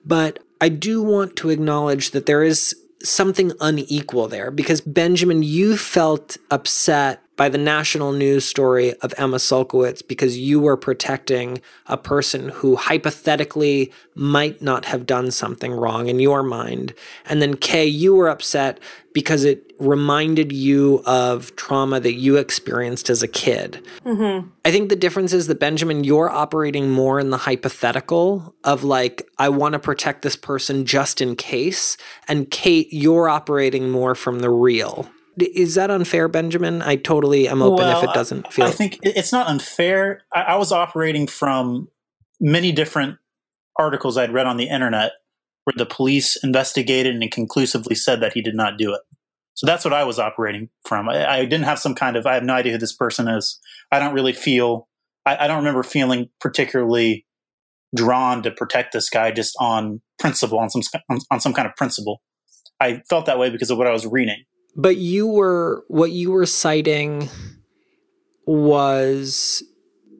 but I do want to acknowledge that there is something unequal there because Benjamin, you felt upset by the national news story of Emma Sulkowicz because you were protecting a person who hypothetically might not have done something wrong in your mind. And then Kay, you were upset because it reminded you of trauma that you experienced as a kid. Mm-hmm. I think the difference is that Benjamin, you're operating more in the hypothetical of like, I want to protect this person just in case. And Kay, you're operating more from the real. Is that unfair, Benjamin? I totally am open Well, if it doesn't feel. I think it's not unfair. I, I was operating from many different articles I'd read on the internet where the police investigated and conclusively said that he did not do it. So that's what I was operating from. I, I didn't have some kind of, I have no idea who this person is. I don't really feel, I, I don't remember feeling particularly drawn to protect this guy just on principle, on some, on, on some kind of principle. I felt that way because of what I was reading. But you were what you were citing was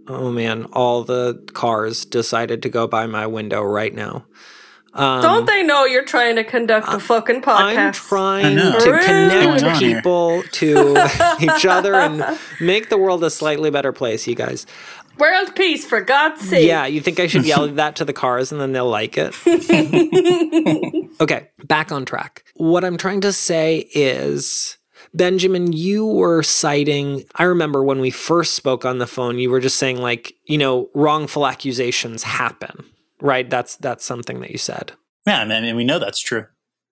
oh man, all the cars decided to go by my window right now. Um, Don't they know you're trying to conduct a fucking podcast? I'm trying to Rude. connect What's going on here? people to each other and make the world a slightly better place, you guys. World peace, for God's sake. Yeah, you think I should yell that to the cars and then they'll like it? okay, back on track. What I'm trying to say is. Benjamin, you were citing, I remember when we first spoke on the phone, you were just saying like, you know, wrongful accusations happen, right? That's that's something that you said. Yeah, I mean, we know that's true.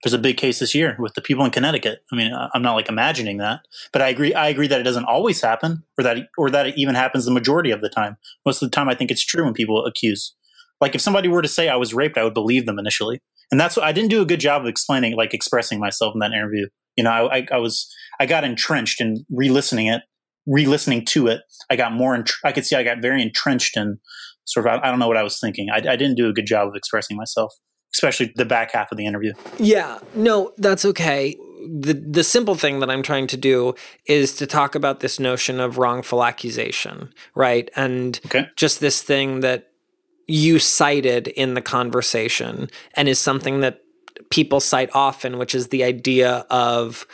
There's a big case this year with the people in Connecticut. I mean, I'm not like imagining that, but I agree. I agree that it doesn't always happen, or that or that it even happens the majority of the time. Most of the time, I think it's true when people accuse. Like if somebody were to say I was raped, I would believe them initially, and that's what I didn't do a good job of explaining, like expressing myself in that interview. You know, I, I, I was I got entrenched in re-listening it, re-listening to it. I got more. Entr- I could see I got very entrenched in sort of. I, I don't know what I was thinking. I, I didn't do a good job of expressing myself especially the back half of the interview. Yeah, no, that's okay. The the simple thing that I'm trying to do is to talk about this notion of wrongful accusation, right? And Okay. just this thing that you cited in the conversation and is something that people cite often, which is the idea of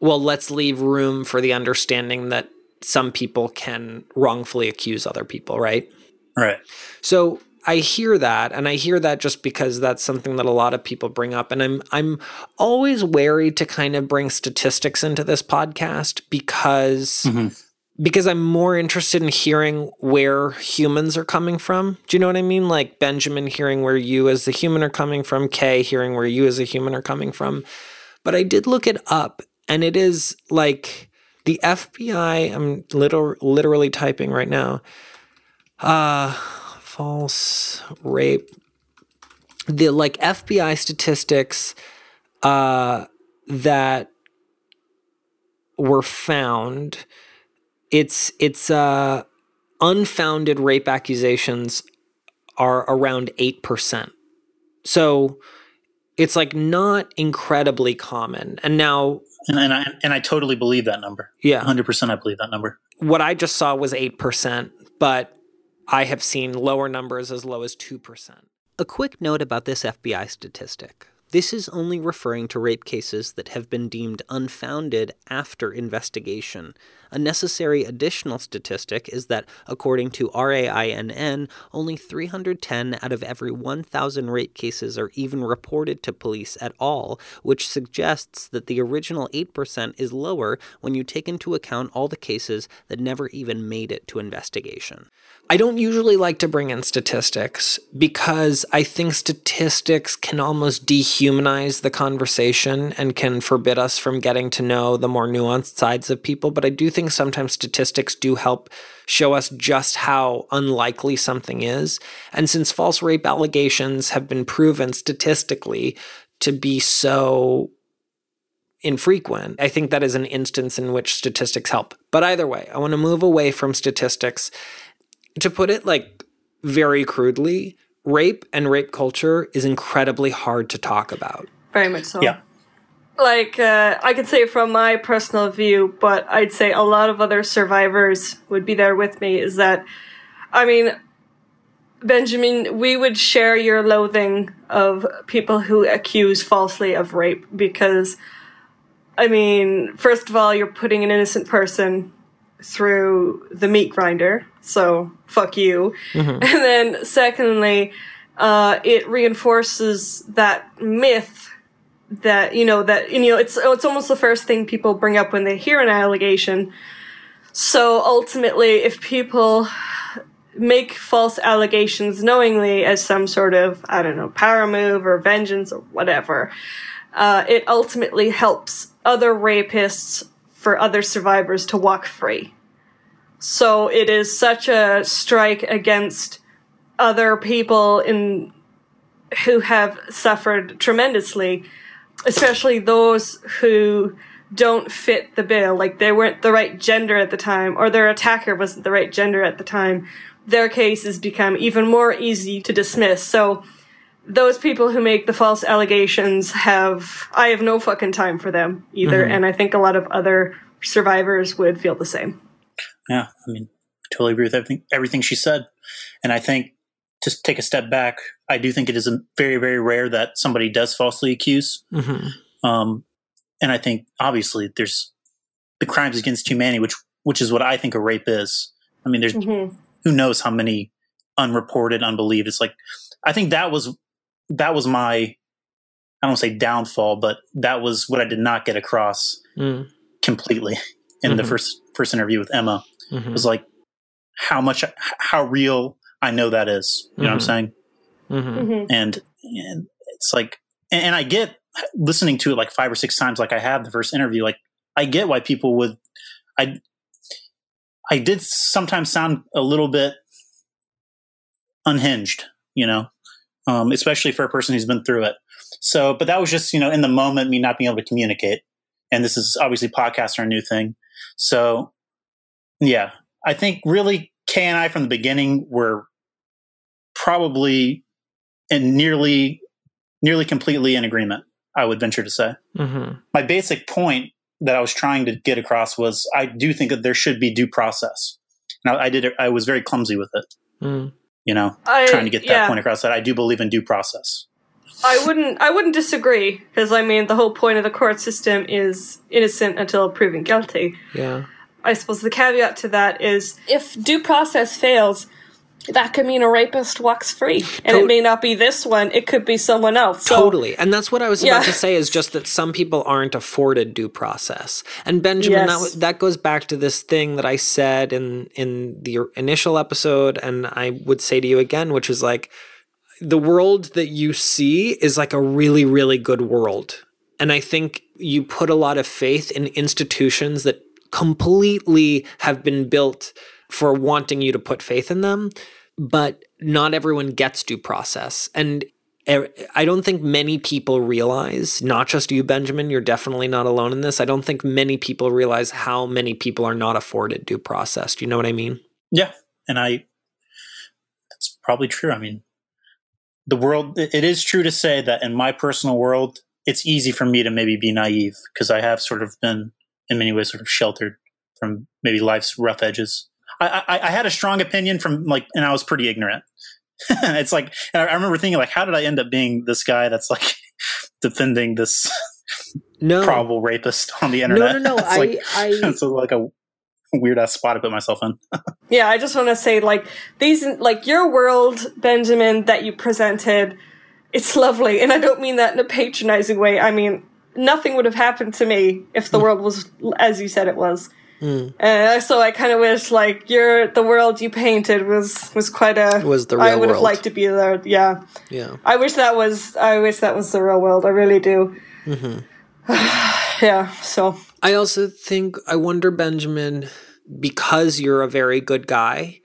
well, let's leave room for the understanding that some people can wrongfully accuse other people, right? Right. So I hear that, and I hear that just because that's something that a lot of people bring up, and I'm I'm always wary to kind of bring statistics into this podcast because Mhm. because I'm more interested in hearing where humans are coming from. Do you know what I mean? Like Benjamin hearing where you as a human are coming from, Kay hearing where you as a human are coming from. But I did look it up, and it is like the FBI. I'm liter- literally typing right now. Uh false rape. The like FBI statistics uh that were found it's it's uh unfounded rape accusations are around 8%. So it's like not incredibly common. And now And, and I and I totally believe that number. yeah, 100% I believe that number. what I just saw was 8%, but I have seen lower numbers as low as 2%. A quick note about this FBI statistic. This is only referring to rape cases that have been deemed unfounded after investigation. A necessary additional statistic is that, according to RAINN, only 310 out of every 1,000 rape cases are even reported to police at all, which suggests that the original 8% is lower when you take into account all the cases that never even made it to investigation. I don't usually like to bring in statistics because I think statistics can almost dehumanize the conversation and can forbid us from getting to know the more nuanced sides of people. But I do think sometimes statistics do help show us just how unlikely something is. And since false rape allegations have been proven statistically to be so infrequent, I think that is an instance in which statistics help. But either way, I want to move away from statistics to put it like very crudely, rape and rape culture is incredibly hard to talk about. Very much so. Yeah. Like, uh, I could say from my personal view, but I'd say a lot of other survivors would be there with me, is that, I mean, Benjamin, we would share your loathing of people who accuse falsely of rape because, I mean, first of all, you're putting an innocent person through the meat grinder, so fuck you. And then, secondly, uh, it reinforces that myth that you know that you know it's it's almost the first thing people bring up when they hear an allegation. So ultimately, if people make false allegations knowingly as some sort of I don't know power move or vengeance or whatever, uh, it ultimately helps other rapists for other survivors to walk free. So it is such a strike against other people in who have suffered tremendously, especially those who don't fit the bill, like they weren't the right gender at the time, or their attacker wasn't the right gender at the time. Their cases become even more easy to dismiss. So those people who make the false allegations have I have no fucking time for them either, mm-hmm. and I think a lot of other survivors would feel the same. Yeah, I mean, I totally agree with everything everything she said, and I think to take a step back, I do think it is a very very rare that somebody does falsely accuse. Mm-hmm. Um, and I think obviously there's the crimes against humanity, which which is what I think a rape is. I mean, there's Mhm. who knows how many unreported, unbelieved. It's like I think that was that was my I don't want to say downfall, but that was what I did not get across Mm. completely in the Mhm. first first interview with Emma. Mhm. It was like how much how real I know that is. You know what I'm Mhm. saying? Mhm. Mhm. and, and it's like and, and i get listening to it like five or six times like i have the first interview like i get why people would i i did sometimes sound a little bit unhinged you know um, especially for a person who's been through it so but that was just you know in the moment me not being able to communicate and this is obviously podcasts are a new thing so yeah i think really K and i from the beginning were probably and nearly nearly completely in agreement i would venture to say Mhm. my basic point that i was trying to get across was i do think that there should be due process now i did it i was very clumsy with it Mm. you know I, trying to get that yeah. point across that i do believe in due process I wouldn't I wouldn't disagree because I mean the whole point of the court system is innocent until proven guilty. Yeah. I suppose the caveat to that is if due process fails, that could mean a rapist walks free, and To- it may not be this one; it could be someone else. So, totally. And that's what I was Yeah. about to say is just that some people aren't afforded due process. And Benjamin, that, Yes. wa- that goes back to this thing that I said in, in the initial episode, and I would say to you again, which is like, the world that you see is like a really, really good world. And I think you put a lot of faith in institutions that completely have been built for wanting you to put faith in them, but not everyone gets due process. And I don't think many people realize, not just you, Benjamin, you're definitely not alone in this. I don't think many people realize how many people are not afforded due process. Do you know what I mean? yeah and i that's probably true i mean the world it is true to say that in my personal world it's easy for me to maybe be naive because i have sort of been in many ways sort of sheltered from maybe life's rough edges i i, I had a strong opinion from like and i was pretty ignorant it's like and I, I remember thinking like how did i end up being this guy that's like defending this no probable rapist on the no internet. no no it's I like, I it's like a weird ass spot to put myself in. Yeah, I just want to say, like, these, like, your world, Benjamin, that you presented, it's lovely. And I don't mean that in a patronizing way. I mean, nothing would have happened to me if the world was as you said it was. Uh, so I kind of wish, like, your, the world you painted was, was quite a, Was the I would have liked to be there. Yeah. yeah I wish that was, I wish that was the real world. I really do. Mm-hmm. yeah. So, I also think I wonder Benjamin because you're a very good guy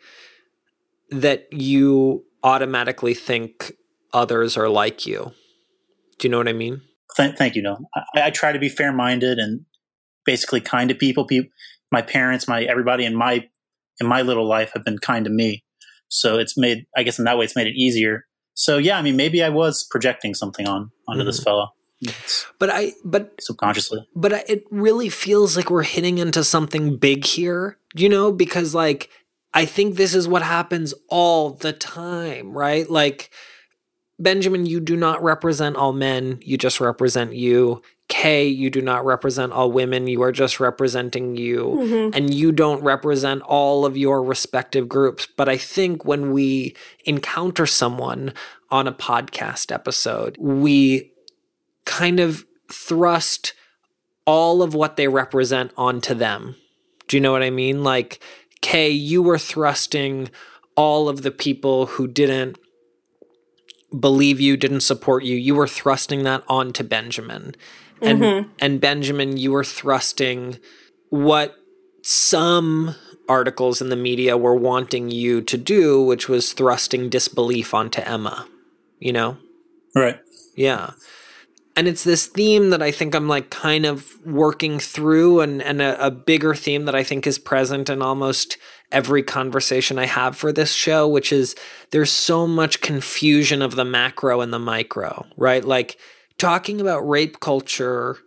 that you automatically think others are like you. Do you know what I mean? Th- thank you, no. I, I try to be fair minded and basically kind to people. People, my parents, my everybody in my in my little life have been kind to me. So it's made, I guess, in that way, it's made it easier. So yeah, I mean, maybe I was projecting something on onto this mm-hmm. fellow It's But I but subconsciously. but I- it really feels like we're hitting into something big here, you know, because like I think this is what happens all the time, right? Like Benjamin, you do not represent all men, you just represent you. Kay, you do not represent all women, you are just representing you. Mm-hmm. And you don't represent all of your respective groups. But I think when we encounter someone on a podcast episode, we kind of thrust all of what they represent onto them. Do you know what I mean? Like, Kay, you were thrusting all of the people who didn't believe you, didn't support you. You were thrusting that onto Benjamin. And mm-hmm. and Benjamin, you were thrusting what some articles in the media were wanting you to do, which was thrusting disbelief onto Emma. You know? Right. Yeah. And it's this theme that I think I'm like kind of working through and, and a, a bigger theme that I think is present in almost every conversation I have for this show, which is there's so much confusion of the macro and the micro, right? Like talking about rape culture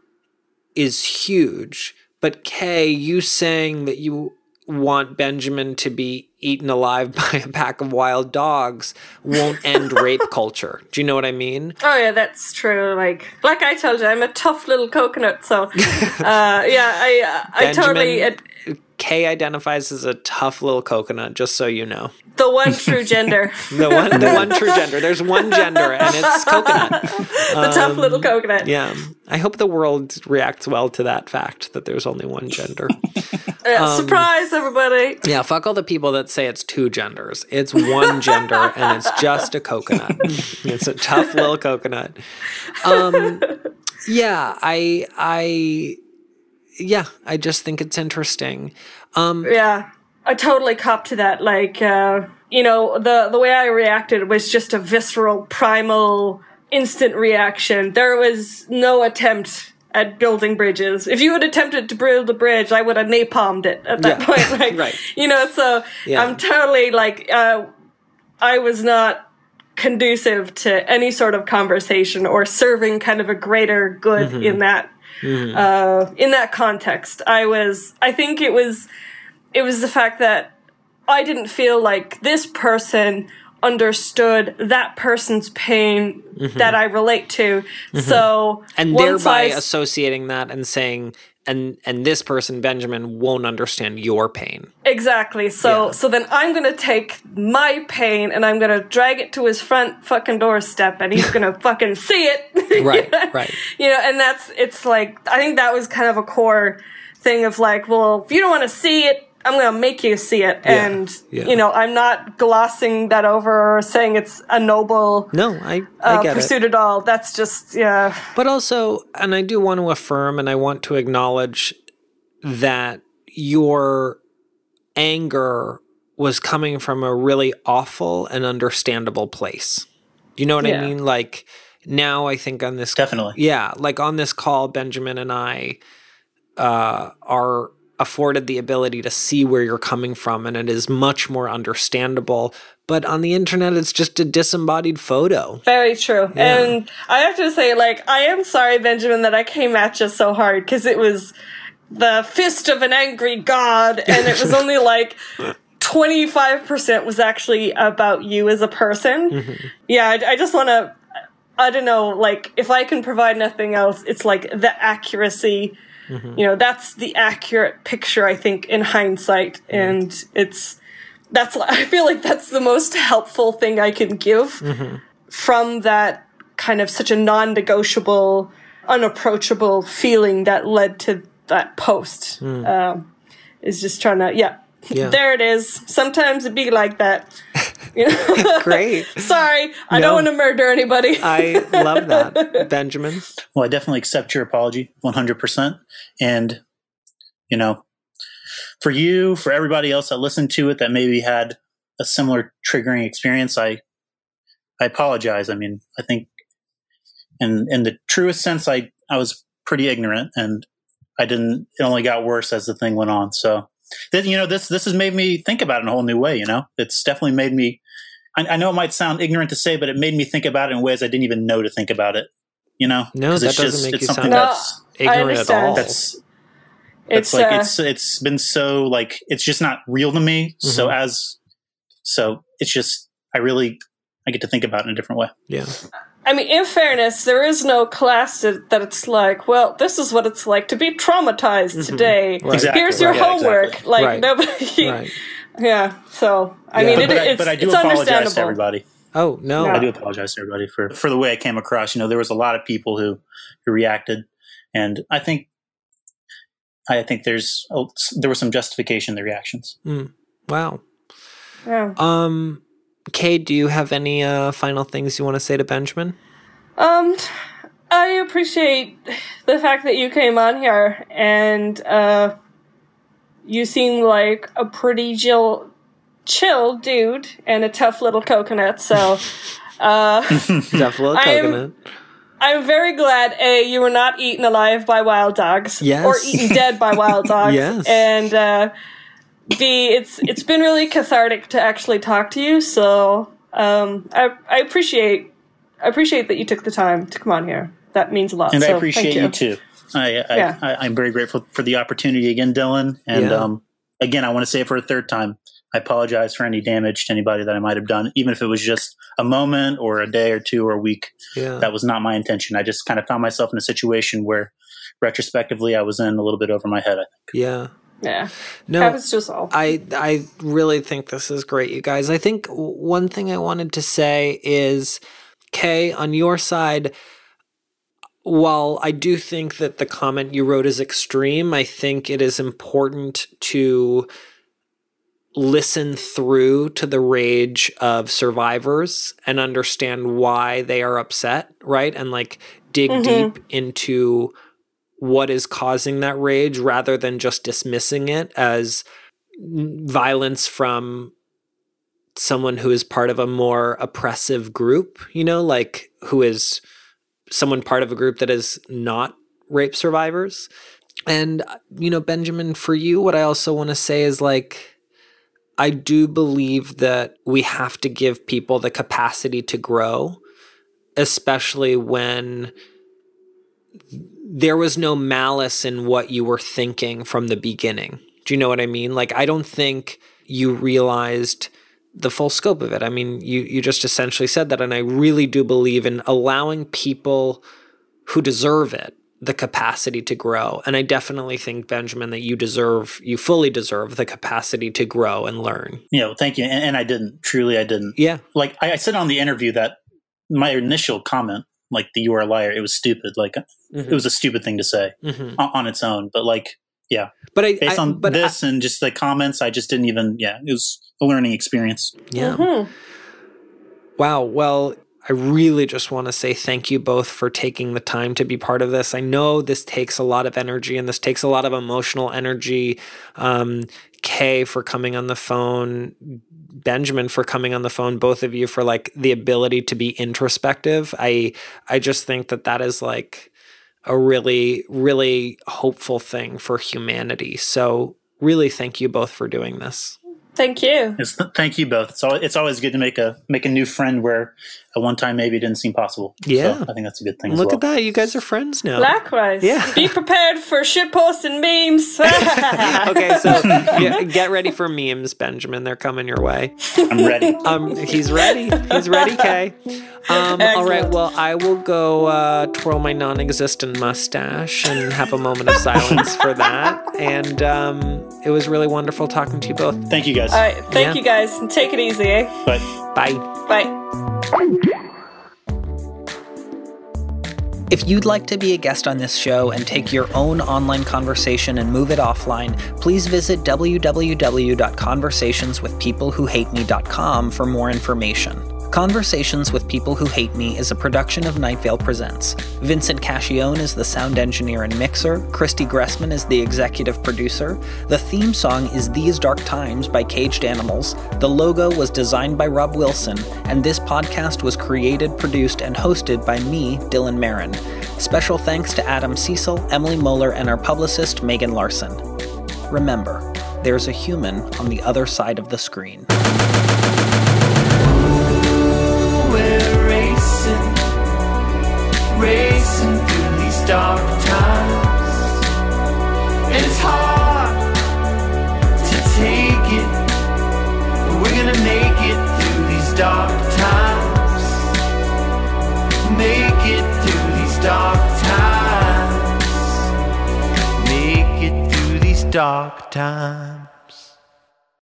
is huge, but Kay, you saying that you want Benjamin to be eaten alive by a pack of wild dogs won't end rape culture. Do you know what I mean? Oh yeah, that's true. Like, like I told you, I'm a tough little coconut. So, uh, yeah, I, uh, I totally it, Kay identifies as a tough little coconut, just so you know. the one true gender, The one the one true gender. There's one gender and it's coconut. the tough little coconut. Um, Yeah. I hope the world reacts well to that fact that there's only one gender. Uh, Um, surprise, everybody! Yeah, fuck all the people that say it's two genders. It's one gender and it's just a coconut. It's a tough little coconut. Um yeah, I I yeah, I just think it's interesting. Um Yeah, I totally cop to that. Like, uh, you know, the the way I reacted was just a visceral, primal, instant reaction. There was no attempt at building bridges. If you had attempted to build a bridge, I would have napalmed it at that Yeah. point. Like, Right. You know, so Yeah. I'm totally like, uh, I was not conducive to any sort of conversation or serving kind of a greater good Mm-hmm. in that uh, in that context. I was, I think it was, it was the fact that I didn't feel like this person understood that person's pain that I relate to. So, Mm-hmm. and thereby I- associating that and saying and and this person Benjamin won't understand your pain. Exactly. So Yeah. so then I'm gonna take my pain and I'm gonna drag it to his front fucking doorstep and he's gonna fucking see it. Right, right. You know, and that's it's like I think that was kind of a core thing of like, well, if you don't want to see it, I'm gonna make you see it. Yeah, And yeah. you know, I'm not glossing that over or saying it's a noble No, I I uh, get it. at all. That's just yeah. But also, and I do want to affirm and I want to acknowledge that your anger was coming from a really awful and understandable place. You know what I mean? Like now I think on this Definitely. Yeah, like on this call Benjamin and I uh are afforded the ability to see where you're coming from and it is much more understandable. But on the internet it's just a disembodied photo. Very true. And I have to say, like, I am sorry, Benjamin, that I came at you so hard because it was the fist of an angry god, and it was only like. 25% was actually about you as a person. Mm-hmm. Yeah, I, I just want to I don't know, like if I can provide nothing else, it's like the accuracy. Mm-hmm. You know, that's the accurate picture I think in hindsight, mm-hmm. and it's that's I feel like that's the most helpful thing I can give mm-hmm. from that kind of such a non-negotiable, unapproachable feeling that led to that post. Mm. Um, is just trying to yeah. Yeah. There it is. Sometimes it be like that. You know? Great. Sorry, I No. don't want to murder anybody. I love that. Benjamin. Well, I definitely accept your apology 100%. And, you know, for you, for everybody else that listened to it that maybe had a similar triggering experience, I, I apologize. I mean, I think in, in the truest sense, I, I was pretty ignorant and I didn't, it only got worse as the thing went on. So, then, you know, this, this has made me think about it in a whole new way, you know, it's definitely made me, I, I know it might sound ignorant to say, but it made me think about it in ways I didn't even know to think about it. You know, No, 'Cause that it's doesn't just- make it's you something sound No. that's ignorant at all. that's it's it's like uh, it's it's been so like it's just not real to me. So Mm-hmm. as so it's just I really I get to think about it in a different way. yeah. I mean, in fairness, there is no class that, that it's like, well, this is what it's like to be traumatized today. Right. Exactly, Here's your right, yeah, homework. exactly. Like Right. nobody. Right. Yeah. So I Yeah. mean, But, it, but, I, it's but I do it's apologize understandable. to everybody. Oh no. No. I do apologize to everybody for for the way I came across. You know, there was a lot of people who who reacted, and I think I think there's oh, there was some justification in the reactions. Wow. Yeah. Um, Kay, do you have any uh, final things you want to say to Benjamin? Um, I appreciate the fact that you came on here and uh, you seem like a pretty chill, chill dude and a tough little coconut. So, uh, Tough little coconut. I'm very glad a you were not eaten alive by wild dogs, Yes. or eaten dead by wild dogs, Yes. and uh, b it's it's been really cathartic to actually talk to you. So um, I I appreciate I appreciate that you took the time to come on here. That means a lot. and so I thank appreciate you. too. I, I, Yeah. I I'm very grateful for the opportunity again, Dylan. And Yeah. um, again, I want to say it for a third time. I apologize for any damage to anybody that I might have done, even if it was just a moment or a day or two or a week. Yeah. That was not my intention. I just kind of found myself in a situation where, retrospectively, I was in a little bit over my head. I think. Yeah. Yeah, No. was just all. I I really think this is great, you guys. I think one thing I wanted to say is, Kay, on your side, while I do think that the comment you wrote is extreme, I think it is important to listen through to the rage of survivors and understand why they are upset, right? And like dig mm-hmm. deep into what is causing that rage rather than just dismissing it as violence from someone who is part of a more oppressive group, you know, like who is someone part of a group that is not rape survivors. And, you know, Benjamin, for you, what I also want to say is like, I do believe that we have to give people the capacity to grow, especially when there was no malice in what you were thinking from the beginning. Do you know what I mean? Like, I don't think you realized the full scope of it. I mean, you, you just essentially said that. And I really do believe in allowing people who deserve it the capacity to grow. And I definitely think, Benjamin, that you deserve, you fully deserve the capacity to grow and learn. You know, thank you. And, and I didn't. Truly, I didn't. Yeah. Like I, I said on the interview that my initial comment, like the "you are a liar," it was stupid. Like it was a stupid thing to say Mhm. on, on its own. But like, yeah, But I, based I- on but I- this and just the comments, I just didn't even. Yeah, it was a learning experience. yeah. Mhm. Wow. Well, I really just want to say thank you both for taking the time to be part of this. I know this takes a lot of energy and this takes a lot of emotional energy. Um, Kay for coming on the phone, Benjamin for coming on the phone, both of you for like the ability to be introspective. I I just think that that is like a really really hopeful thing for humanity. So really thank you both for doing this. Thank you. It's, thank you both. It's always, it's always good to make a make a new friend where at one time maybe it didn't seem possible. Yeah. So I think that's a good thing. as Look well. at that. You guys are friends now. Likewise. Yeah. Be prepared for shitposts and memes. okay, so yeah, get ready for memes, Benjamin. They're coming your way. I'm ready. Um, he's ready. He's ready, Kay. Um, all right. Well, I will go uh, twirl my non-existent mustache and have a moment of silence for that. And um, it was really wonderful talking to you both. Thank you guys. All right. Thank Yeah. you guys. Take it easy, eh? But Bye. Bye. If you'd like to be a guest on this show and take your own online conversation and move it offline, please visit www.conversationswithpeoplewhohateme.com for more information. Conversations with People Who Hate Me is a production of Night Vale Presents. Vincent Cacchione is the sound engineer and mixer. Christy Gressman is the executive producer. The theme song is These Dark Times by Caged Animals. The logo was designed by Rob Wilson, and this podcast was created, produced, and hosted by me, Dylan Marron. Special thanks to Adam Cecil, Emily Moeller, and our publicist, Megan Larson. Remember, there's a human on the other side of the screen. Dark times. It's hard to take it, but we're gonna make it through these dark times. Make it through these dark times. Make it through these dark times.